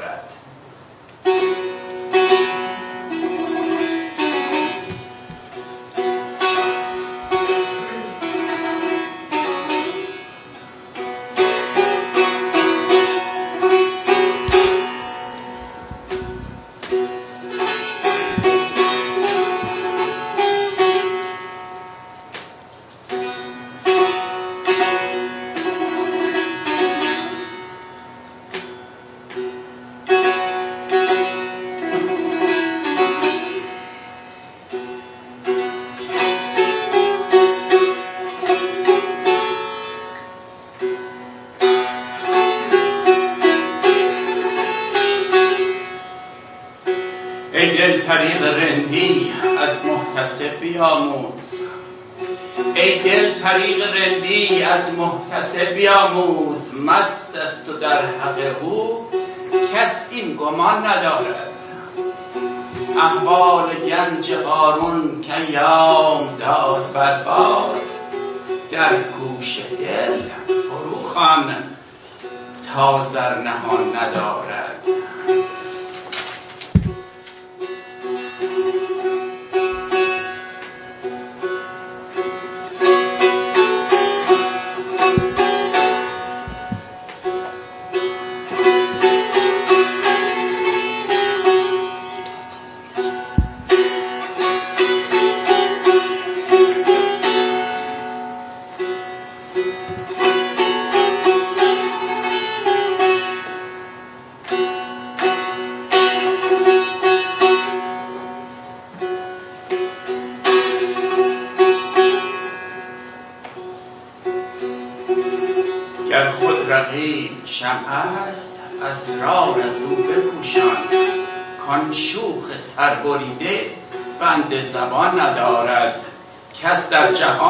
دل طریق رندی از محتسب بیاموز. ای دل طریق رندی از محتسب بیاموز. مست است و در حق او کس این گمان ندارد. احوال گنج قارون که یام داد برباد در گوش دل فروخان تا زر نهان ندارد.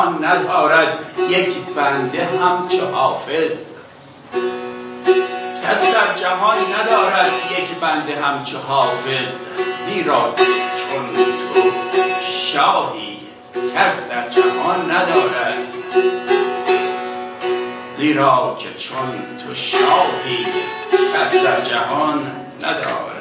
جهان ندارد. یک بنده همچو حافظ. کس در جهان ندارد یک بنده همچو حافظ. زیرا چون تو شاهی کس در جهان ندارد. زیرا که چون تو شاهی کس در جهان ندارد.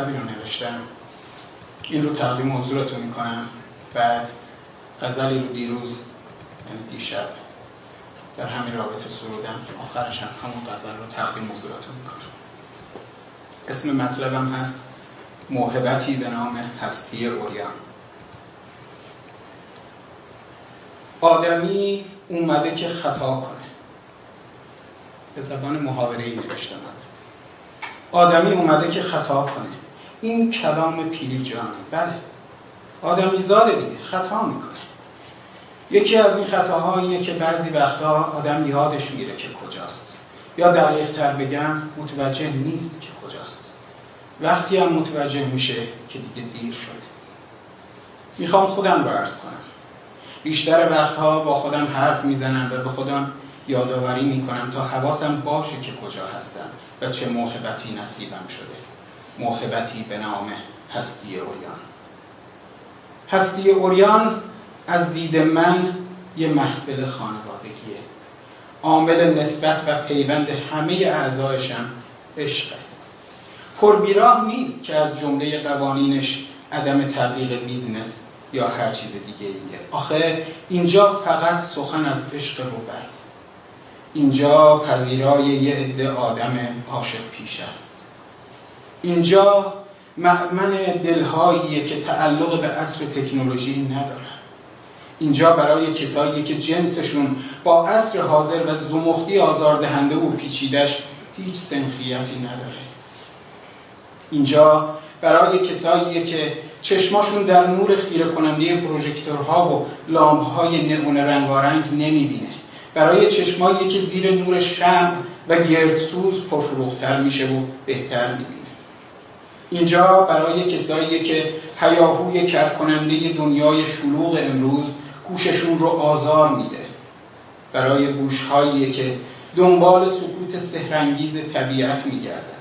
مطلبی رو نوشتم. این رو تقدیم حضورتون می‌کنم. بعد غزلی رو دیروز یعنی دیشب در همین رابطه سرودم. آخرش هم همون غزل رو تقدیم حضورتون می‌کنم. اسم مطلبم هست موهبتی به نام هستی اوریان. آدمی اومده که خطا کنه. به زبان محاوره ای نوشته آدمی اومده که خطا کنه. این کلام پیرجانه. بله. آدمی زاده دیگه. خطا می‌کنه. یکی از این خطاها اینه که بعضی وقتا آدم یادش میره که کجاست. یا دقیق تر بگم متوجه نیست که کجاست. وقتی هم متوجه میشه که دیگه دیر شده. می‌خوام خودم رو عرض کنم. بیشتر وقتها با خودم حرف می‌زنم و به خودم یادآوری می‌کنم تا حواسم باشه که کجا هستم و چه موهبتی نصیبم شده. موهبتی به نام هستی اوریان. هستی اوریان از دید من یه محفل خانوادگیه. عامل نسبت و پیوند همه اعضایشم عشقه. پربیراه نیست که از جمله قوانینش عدم تبلیغ بیزنس یا هر چیز دیگه ایه آخه اینجا فقط سخن از عشق رواست اینجا پذیرای یه عده آدم عاشق پیشه است. اینجا مأمن دلهاییه که تعلق به عصر تکنولوژی نداره. اینجا برای کسایی که جنسشون با عصر حاضر و زمختی آزاردهنده و پیچیدش هیچ سنخیتی نداره. اینجا برای کسایی که چشماشون در نور خیره کننده پروژکتورها و لامپهای نئون رنگارنگ نمی‌بینه. برای چشمایی که زیر نور شم و گردسوز پرفروختر میشه و بهتر می‌بینه. اینجا برای کسایی که هیاهوی کرکننده دنیای شلوغ امروز گوششون رو آزار میده. برای گوشهایی که دنبال سکوت سهرنگیز طبیعت میگردن.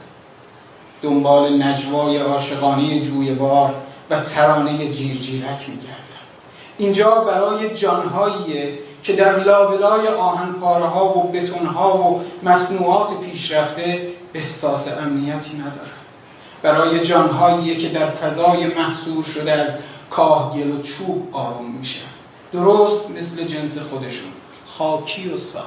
دنبال نجوای عاشقانه جویبار و ترانه جیرجیرک میگردن. اینجا برای جانهایی که در لابلای آهنپارها و بتونها و مصنوعات پیشرفته احساس امنیتی نداره برای جانهایی که در فضای محصور شده از کاهگل و چوب آروم میشن درست مثل جنس خودشون. خاکی و ساده.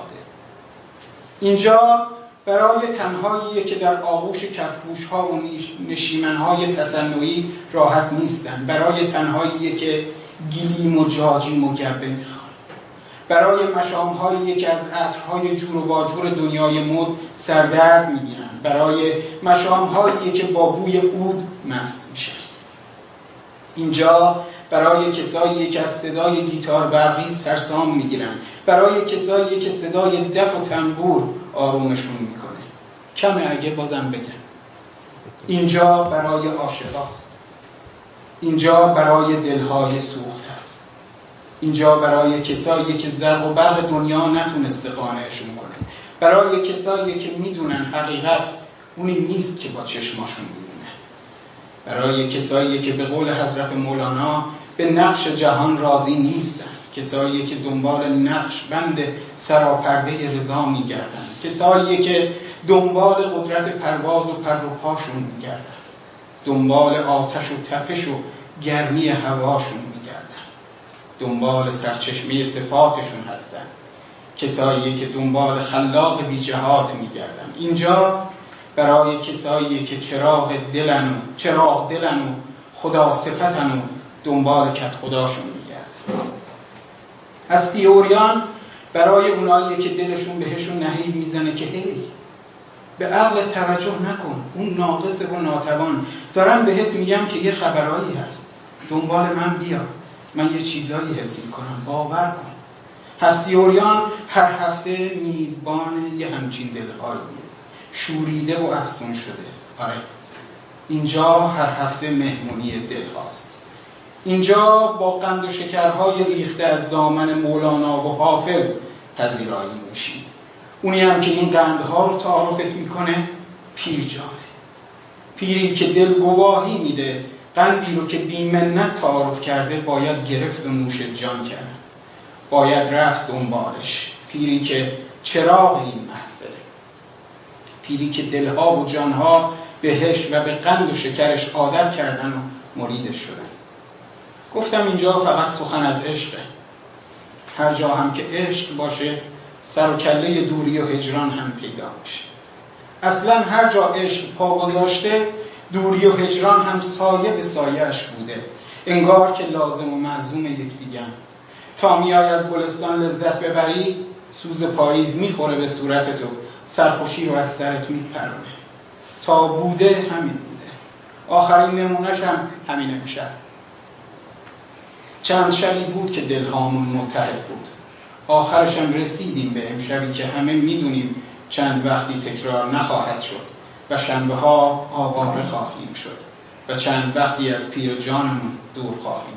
اینجا برای تنهایی که در آغوش کفپوش ها و نشیمن های تصنعی راحت نیستن. برای تنهایی که گلیم و جاجی می‌خوان. برای مشام هایی که از عطرهای جور و واجور دنیای مد سردرد می‌گیرن. برای مشام هایی که با بوی اود مست میشن. اینجا برای کسایی که از صدای گیتار برقی سرسام می‌گیرن برای کسایی که صدای دف و تنبور آرومشون می‌کنه. کمه اگه بازم بگم. اینجا برای عاشقاست. اینجا برای دلهای سوخت است. اینجا برای کسایی که زرق و برق دنیا نتونسته قانعشون کنه. برای کسایی که می‌دونن حقیقت اونی نیست که با چشماشون می‌بینه. برای کسایی که به قول حضرت مولانا به نقش جهان راضی نیستن. کسایی که دنبال نقش بند سراپرده رضا میگردن. کسایی که دنبال قدرت پرواز و پر و پاشون میگردن. دنبال آتش و تفش و گرمی هواشون میگردن. دنبال سرچشمه صفاتشون هستن. کسایی که دنبال خلاق بی جهات میگردن. اینجا برای کسایی که چراغ دلن و چراغ دلن و خدا صفتن و دنبال کت خداشون میگرده از تیوریان برای اونایی که دلشون بهشون نهیب می‌زنه که هی به عقل توجه نکن. اون ناقص و ناتوان. دارم بهت میگم که یه خبرایی هست. دنبال من بیا. من یه چیزایی حس می‌کنم. باور کن. هستیوریان هر هفته میزبان یه همچین دلهایی شوریده و افسون شده. آره. اینجا هر هفته مهمونی دل هاست اینجا با قند و شکرهای ریخته از دامن مولانا و حافظ پذیرایی میشی اونی هم که این قندها رو تعارفت می‌کنه پیر جانه. پیری که دل گواهی میده قندی رو که بیمنت تعارف کرده باید گرفت و نوش جان کرد. باید رفت دنبالش. پیری که چراغ این محفله. پیری که دلها و جانها بهش و به قند و شکرش عادت کردن و مریدش شدن. گفتم اینجا فقط سخن از عشقه. هر جا هم که عشق باشه سر و کله دوری و هجران هم پیدا میشه. اصلا هر جا عشق پا گذاشته دوری و هجران هم سایه به سایهش بوده. انگار که لازم و معزوم یکدیگر. میای از گلستان لذت ببری سوز پاییز می‌خوره به صورت تو. سرخوشی رو از سرت میپرونه. تا بوده همین بوده. آخرین نمونهش هم همین امشب چند شبی بود که دلهامون متحد بود. آخرش هم رسیدیم به امشبی که همه می‌دونیم چند وقتی تکرار نخواهد شد و شنبه ها آواره خواهیم شد و چند وقتی از پیر جانمون دور خواهیم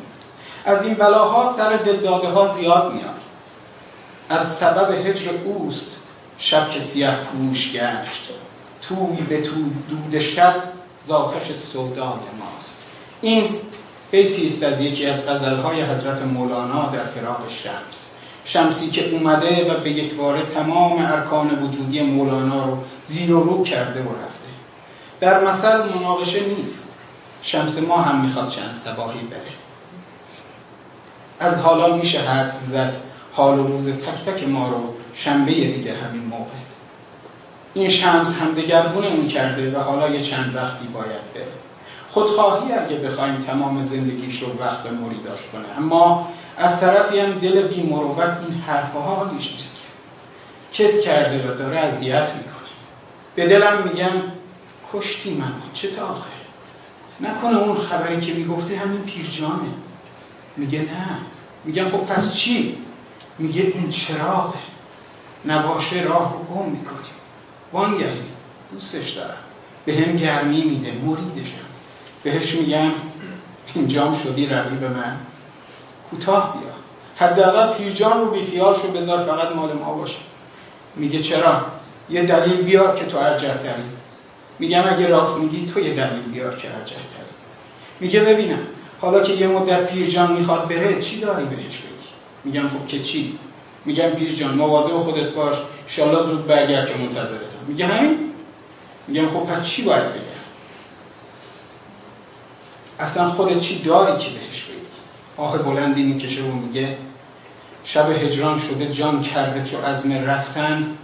از این بلاها سر دلداده ها زیاد میاد. از سبب هجر اوست شب که سیاه پوش گشت. توی به تو دود شب زاتش سودای ماست. این بیتی است از یکی از غزلهای حضرت مولانا در فراق شمس. شمسی که اومده و به یک باره تمام ارکان وجودی مولانا رو زیر و رو کرده و رفته. در مثل مناقشه نیست. شمس ما هم می‌خواد چند سباهی بره. از حالا میشه حدس زد. حال و روز تک تک ما رو شنبه دیگه همین موقع. این شمس هم دگرگونه کرده و حالا یه چند وقتی باید بره. خودخواهی اگه بخوایم تمام زندگیش رو وقت مریداش کنه. اما از طرفی هم دل بی مروت این حرفها حالیش نیست کس کرده و داره اذیت می‌کنه. به دلم میگم کشتی من چه تاخه نکنه اون خبری که می‌گفته همین پیرجانه. میگه نه. میگم خب پس چی؟ میگه این چراغه. نباشه راه رو گم می‌کنیم وانگهی. دوستش دارم. به هم گرمی میده مریدشم بهش میگم اینجام شدی رقیب من. کوتاه بیا. حداقل پیرجان رو بیخیال شو بذار فقط مال ما باشه. میگه چرا؟ یه دلیل بیار که تو ارجعتری میگم اگه راست میگی تو یه دلیل بیار که ارجعتری میگه ببینم حالا که یه مدت پیرجان می‌خواد بره چی داری بهش بگی؟ میگم خب که چی؟ میگم پیرجان مواظب خودت باش انشالله زود برگرد که منتظرتم. میگه همین؟ میگم خب پس چی باید بگم؟ اصلا خودت چی داری که بهش بگی؟ آه بلندی می‌کشه و میگه شب هجران شده جان کرده چو عزم رفتن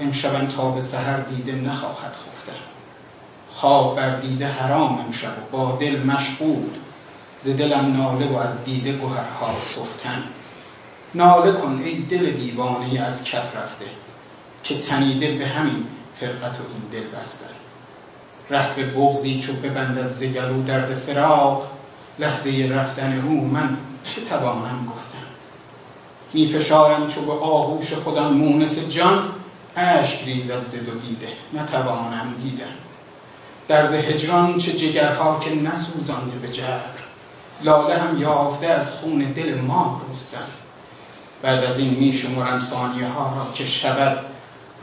امشبم تا به سحر دیده نخواهد خفتن. خواب بر دیده حرام امشب با دل مشغول. ز دلم ناله و از دیده گوهرها سفتن ناله کن ای دل دیوانه از کف رفته که تنیده به همین فرقت و این دل بستن ره به بغزی چو ببندد زگلو درد فراق لحظه رفتن او من چه توانم گفتم؟ می فشارم چو به آغوش خودم مونس جان اشک ریزد زد و دیده نتوانم دیدم درد هجران چه جگرها که نسوزانده به جبر لاله هم یافته از خون دل ما رستم بعد از این می شمرم ثانیه ها را که شود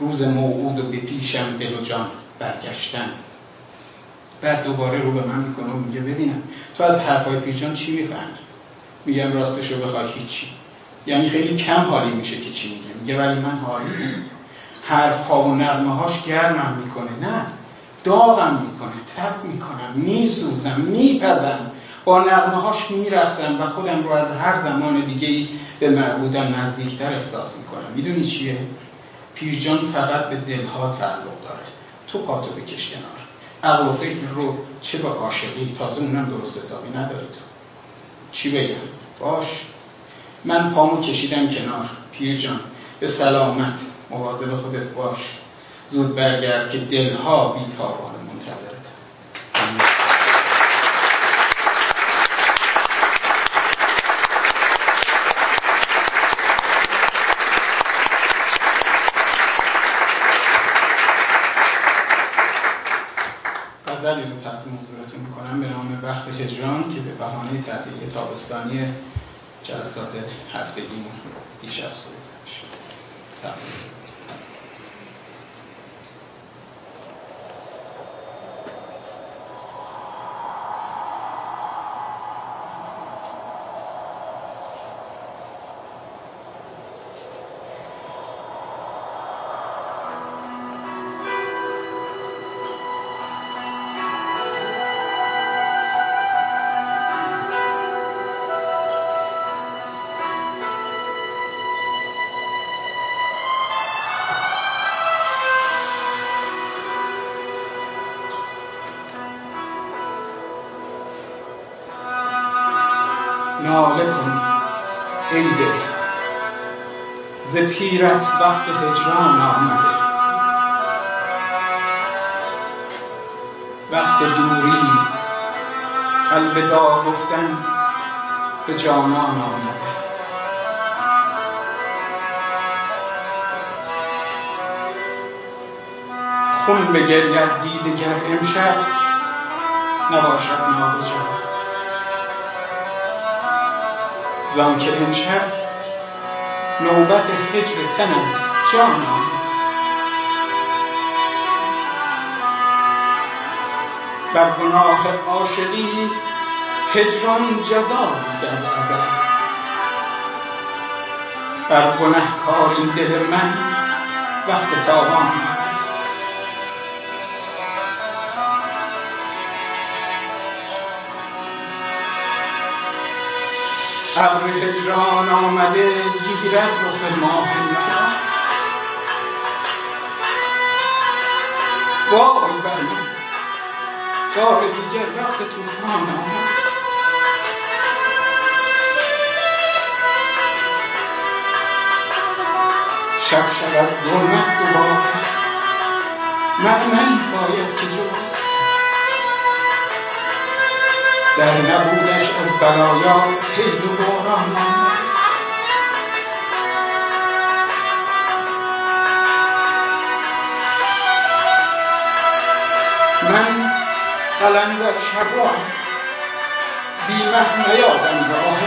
روز موعود و به پیشم دل و جان برگشتن. بعد دوباره رو به من می‌کنه و میگه ببینم تو از حرفای پیرجان چی می‌فهمی؟ میگم راستش رو بخوای هیچی. یعنی خیلی کم حالی میشه که چی میگه. میگه ولی من حالی حرف ها و نغمه هاش گرمم می‌کنه نه. داغم می‌کنه تب می‌کنم میسوزم میپزم. با نغمه هاش میرقصم و خودم رو از هر زمان دیگه ای به معبودم نزدیکتر احساس می‌کنم. می‌دونی چیه؟ پیرجان فقط به دلها تعلق داره. تو پاتو بکش کنار. عقل و فکر رو چه با عاشقی؟ تازه اونم درست حسابی نداره تو. چی بگم؟ باش. من پامو کشیدم کنار. پیر جان به سلامت. مواظب خودت باش. زود برگرد که دلها بیتابانه منتظرت غزلی رو تقدیم حضورتون می‌کنم به نام وقت هجران که به بهانه تعطیلی تابستانی جلسات هفتگیمون دیشب صحبت وقت هجران آمده. وقت دوری الوداع گفتن به جانان آمده. خون بگرید دیده گر امشب نباشد نابجا. زان که امشب نوبت هجر تن از جان بر گناه عاشقی هجران جزا بود از ازل. بر گنهکار دل من وقت تاوان ابر هجران آمده گیرد رخ ماه مرا وای بر من بار دیگر وقت طوفان آمد. شب شود ظلمت دوباره. معنی باید که جست در نبودش از بلایاست حیل و باران. من قلندر شبان بی مه نیابم راه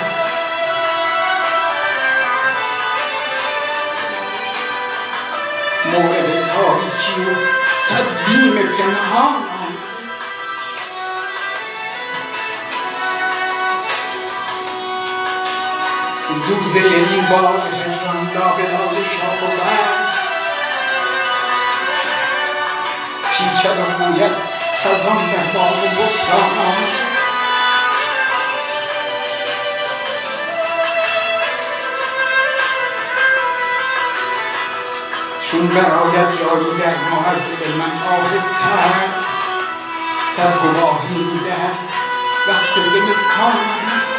موعد تاریکی و صد بیم پنهان. زوزه این بار هجران لابلای شاخ و برگ پیچد و گوید خزان در باغ بستان چون برآید جایی گرما از دل من آه سرد صد گواهی می‌دهد وقت زمستان.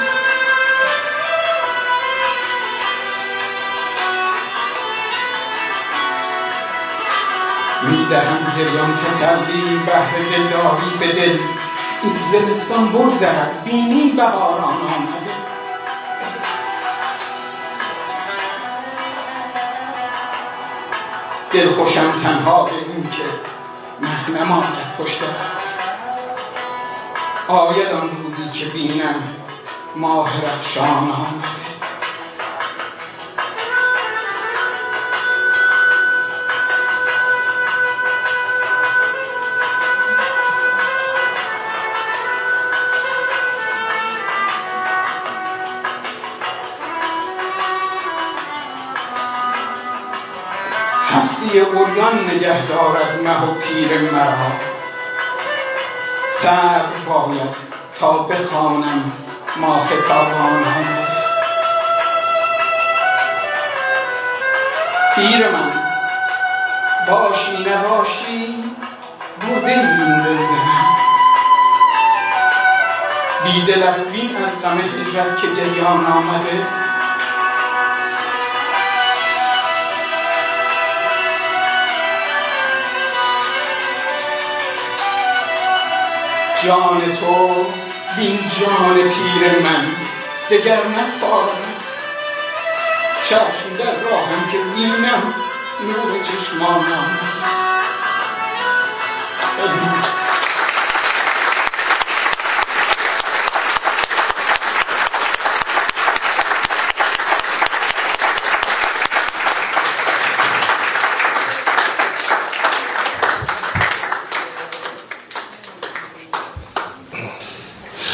می‌دهم گریان تسلی بهر دلداری به دل. این زمستان بگذرد بینی بهاران آمده. دلخوشم تنها به این که مه نماند پشت آید آن روزی که بینم ماه رخشان نگه دارد مه و پیر مرا. صبر باید تا بخوانم ماه تابان آمده پیر من باشی نباشی برده این دل من بیدلت بین از غم هجرت که گریان آمده. جان تو بین جان پیر من دگر نسپارمت چشم در راهم که بینم نور چشمان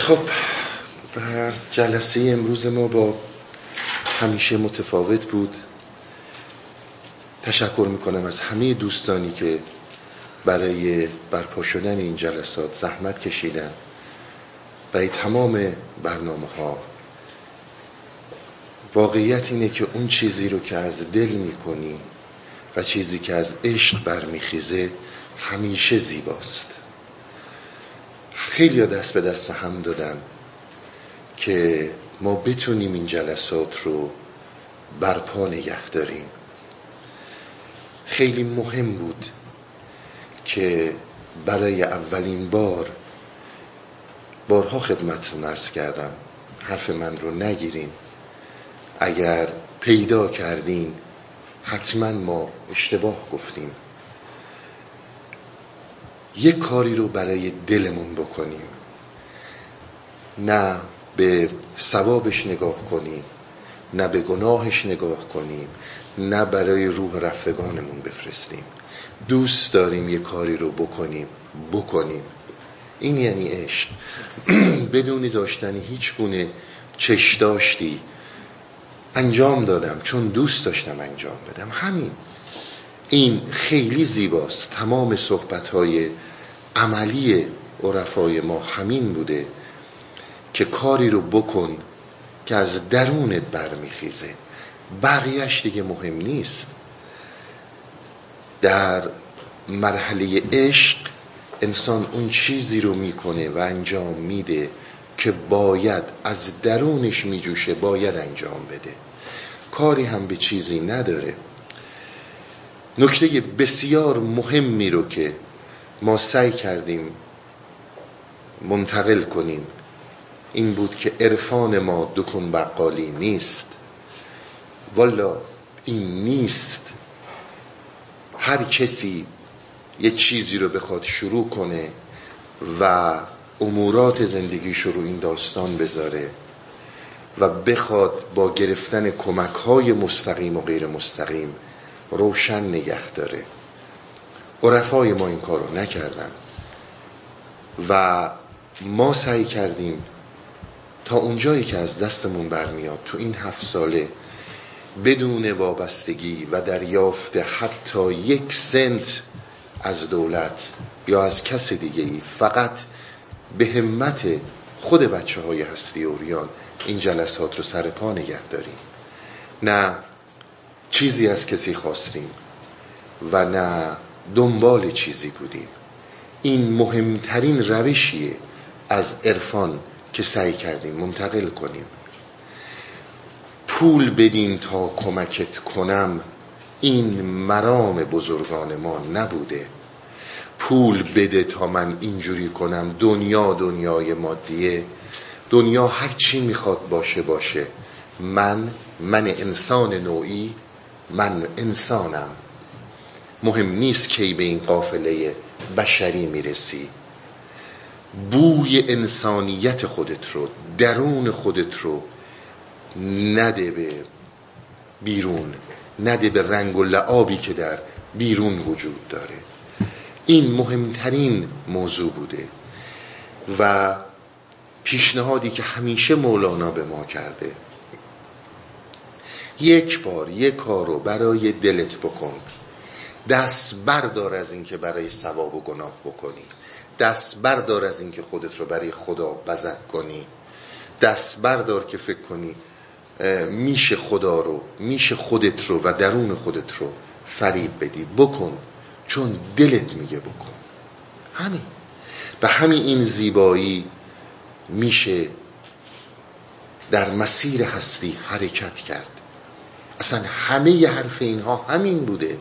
خب جلسه امروز ما با همیشه متفاوت بود. تشکر می‌کنم از همه دوستانی که برای برپا شدن این جلسات زحمت کشیدن برای تمام برنامه ها واقعیت اینه که اون چیزی رو که از دل می‌کنی و چیزی که از عشق برمیخیزه همیشه زیباست. خیلی دست به دست هم دادن. که ما بتونیم این جلسات رو برپا نگه داریم. خیلی مهم بود که برای اولین بار بارها خدمتتون ارز کردم حرف من رو نگیرین. اگر پیدا کردین حتما ما اشتباه گفتیم. یک کاری رو برای دلمون بکنیم. نه به ثوابش نگاه کنیم نه به گناهش نگاه کنیم نه برای روح رفتگانمون بفرستیم. دوست داریم یه کاری رو بکنیم بکنیم. این یعنی عشق. بدون داشتن هیچ گونه چش داشتی انجام دادم چون دوست داشتم انجام بدم. همین. این خیلی زیباست. تمام صحبت های عملی عرفای ما همین بوده. که کاری رو بکن که از درونت برمیخیزه. بقیهش دیگه مهم نیست. در مرحله عشق انسان اون چیزی رو می‌کنه و انجام میده که باید از درونش میجوشه باید انجام بده. کاری هم به چیزی نداره. نکته بسیار مهمی رو که ما سعی کردیم منتقل کنیم. این بود که عرفان ما دکون بقالی نیست. والا این نیست. هر کسی یه چیزی رو بخواد شروع کنه و امورات زندگیش رو این داستان بذاره و بخواد با گرفتن کمک های مستقیم و غیر مستقیم روشن نگه داره. عرفای ما این کار رو نکردن و ما سعی کردیم تا اونجایی که از دستمون برمیاد تو این هفت ساله بدون وابستگی و دریافت حتی یک سنت از دولت یا از کس دیگه ای فقط به همت خود بچه های هستی اوریان این جلسات رو سر پا نگه داریم. نه چیزی از کسی خواستیم و نه دنبال چیزی بودیم. این مهمترین روشیه از عرفان که سعی کردیم منتقل کنیم. پول بدین تا کمکت کنم این مرام بزرگان ما نبوده. پول بده تا من اینجوری کنم دنیا دنیای مادیه دنیا هر چی می‌خواد باشه باشه. من من انسان نوعی من انسانم. مهم نیست کی به این قافله بشری می‌رسی. بوی انسانیت خودت رو درون خودت رو نده به بیرون نده به رنگ و لعابی که در بیرون وجود داره. این مهمترین موضوع بوده و پیشنهادی که همیشه مولانا به ما کرده. یک بار یک کار رو برای دلت بکن. دست بردار از اینکه برای ثواب و گناه بکنی. دست بردار از اینکه خودت رو برای خدا بزد کنی. دست بردار که فکر کنی میشه خدا رو میشه خودت رو و درون خودت رو فریب بدی. بکن چون دلت میگه بکن. همین. به همین این زیبایی میشه در مسیر هستی حرکت کرد. اصلا همه ی حرف اینها همین بوده.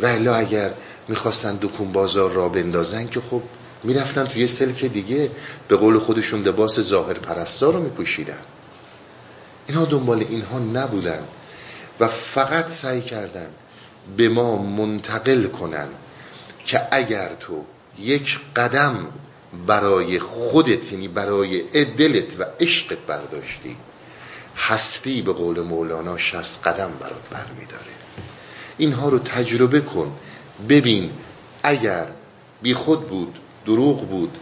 و اگر می‌خواستن دکون بازار را بندازن که خب می‌رفتن توی سلک دیگه به قول خودشون لباس ظاهر پرستار رو میپوشیدن. اینها دنبال اینها نبودن و فقط سعی کردن به ما منتقل کنن که اگر تو یک قدم برای خودت یعنی برای دلت و عشقت برداشتی هستی به قول مولانا شست قدم برات برمیداره. اینها رو تجربه کن ببین اگر بی خود بود دروغ بود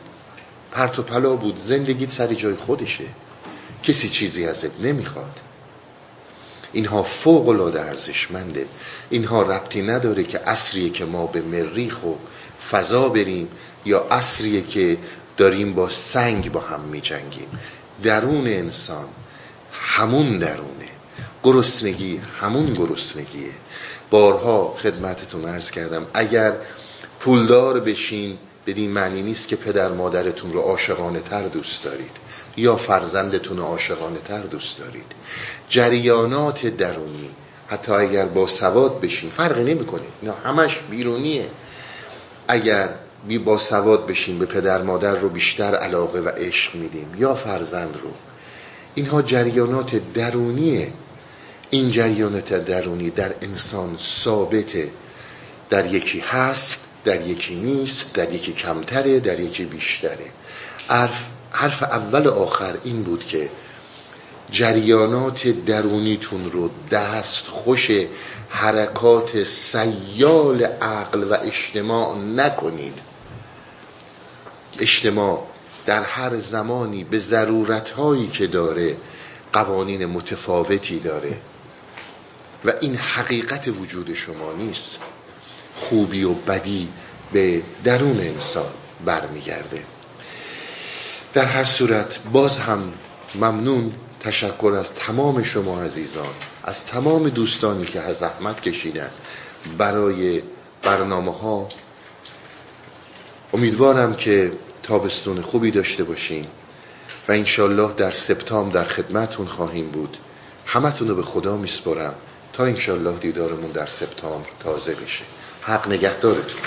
پرت و پلا بود زندگیت سر جای خودشه کسی چیزی ازت نمی‌خواد. اینها فوق العاده ارزشمنده. اینها ربطی نداره که اصریه که ما به مریخ و فضا بریم یا اصریه که داریم با سنگ با هم می جنگیم درون انسان همون درونه. گرسنگی همون گرسنگیه. بارها خدمتتون عرض کردم. اگر پولدار بشین بدین معنی نیست که پدر مادرتون رو عاشقانه تر دوست دارید یا فرزندتون عاشقانه تر دوست دارید. جریانات درونی حتی اگر با سواد بشین فرقی نمی‌کنه. اینا همش بیرونیه. اگر بی با سواد بشین به پدر مادر رو بیشتر علاقه و عشق میدیم یا فرزند رو. اینها جریانات درونیه. این جریانات درونی در انسان ثابته در یکی هست در یکی نیست در یکی کمتره در یکی بیشتره. حرف, حرف اول آخر این بود که جریانات درونیتون رو دست خوش حرکات سیال عقل و اجتماع نکنید. اجتماع در هر زمانی به ضرورتهایی که داره قوانین متفاوتی داره. و این حقیقت وجود شما نیست. خوبی و بدی به درون انسان برمیگرده. در هر صورت باز هم ممنون تشکر از تمام شما عزیزان از تمام دوستانی که از زحمت کشیدن. برای برنامه ها امیدوارم که تابستون خوبی داشته باشین و انشالله در سپتامبر در خدمتون خواهیم بود. همتون رو به خدا میسپرم تا انشالله دیدارمون در سپتامبر تازه بشه. حق نگهدارتون.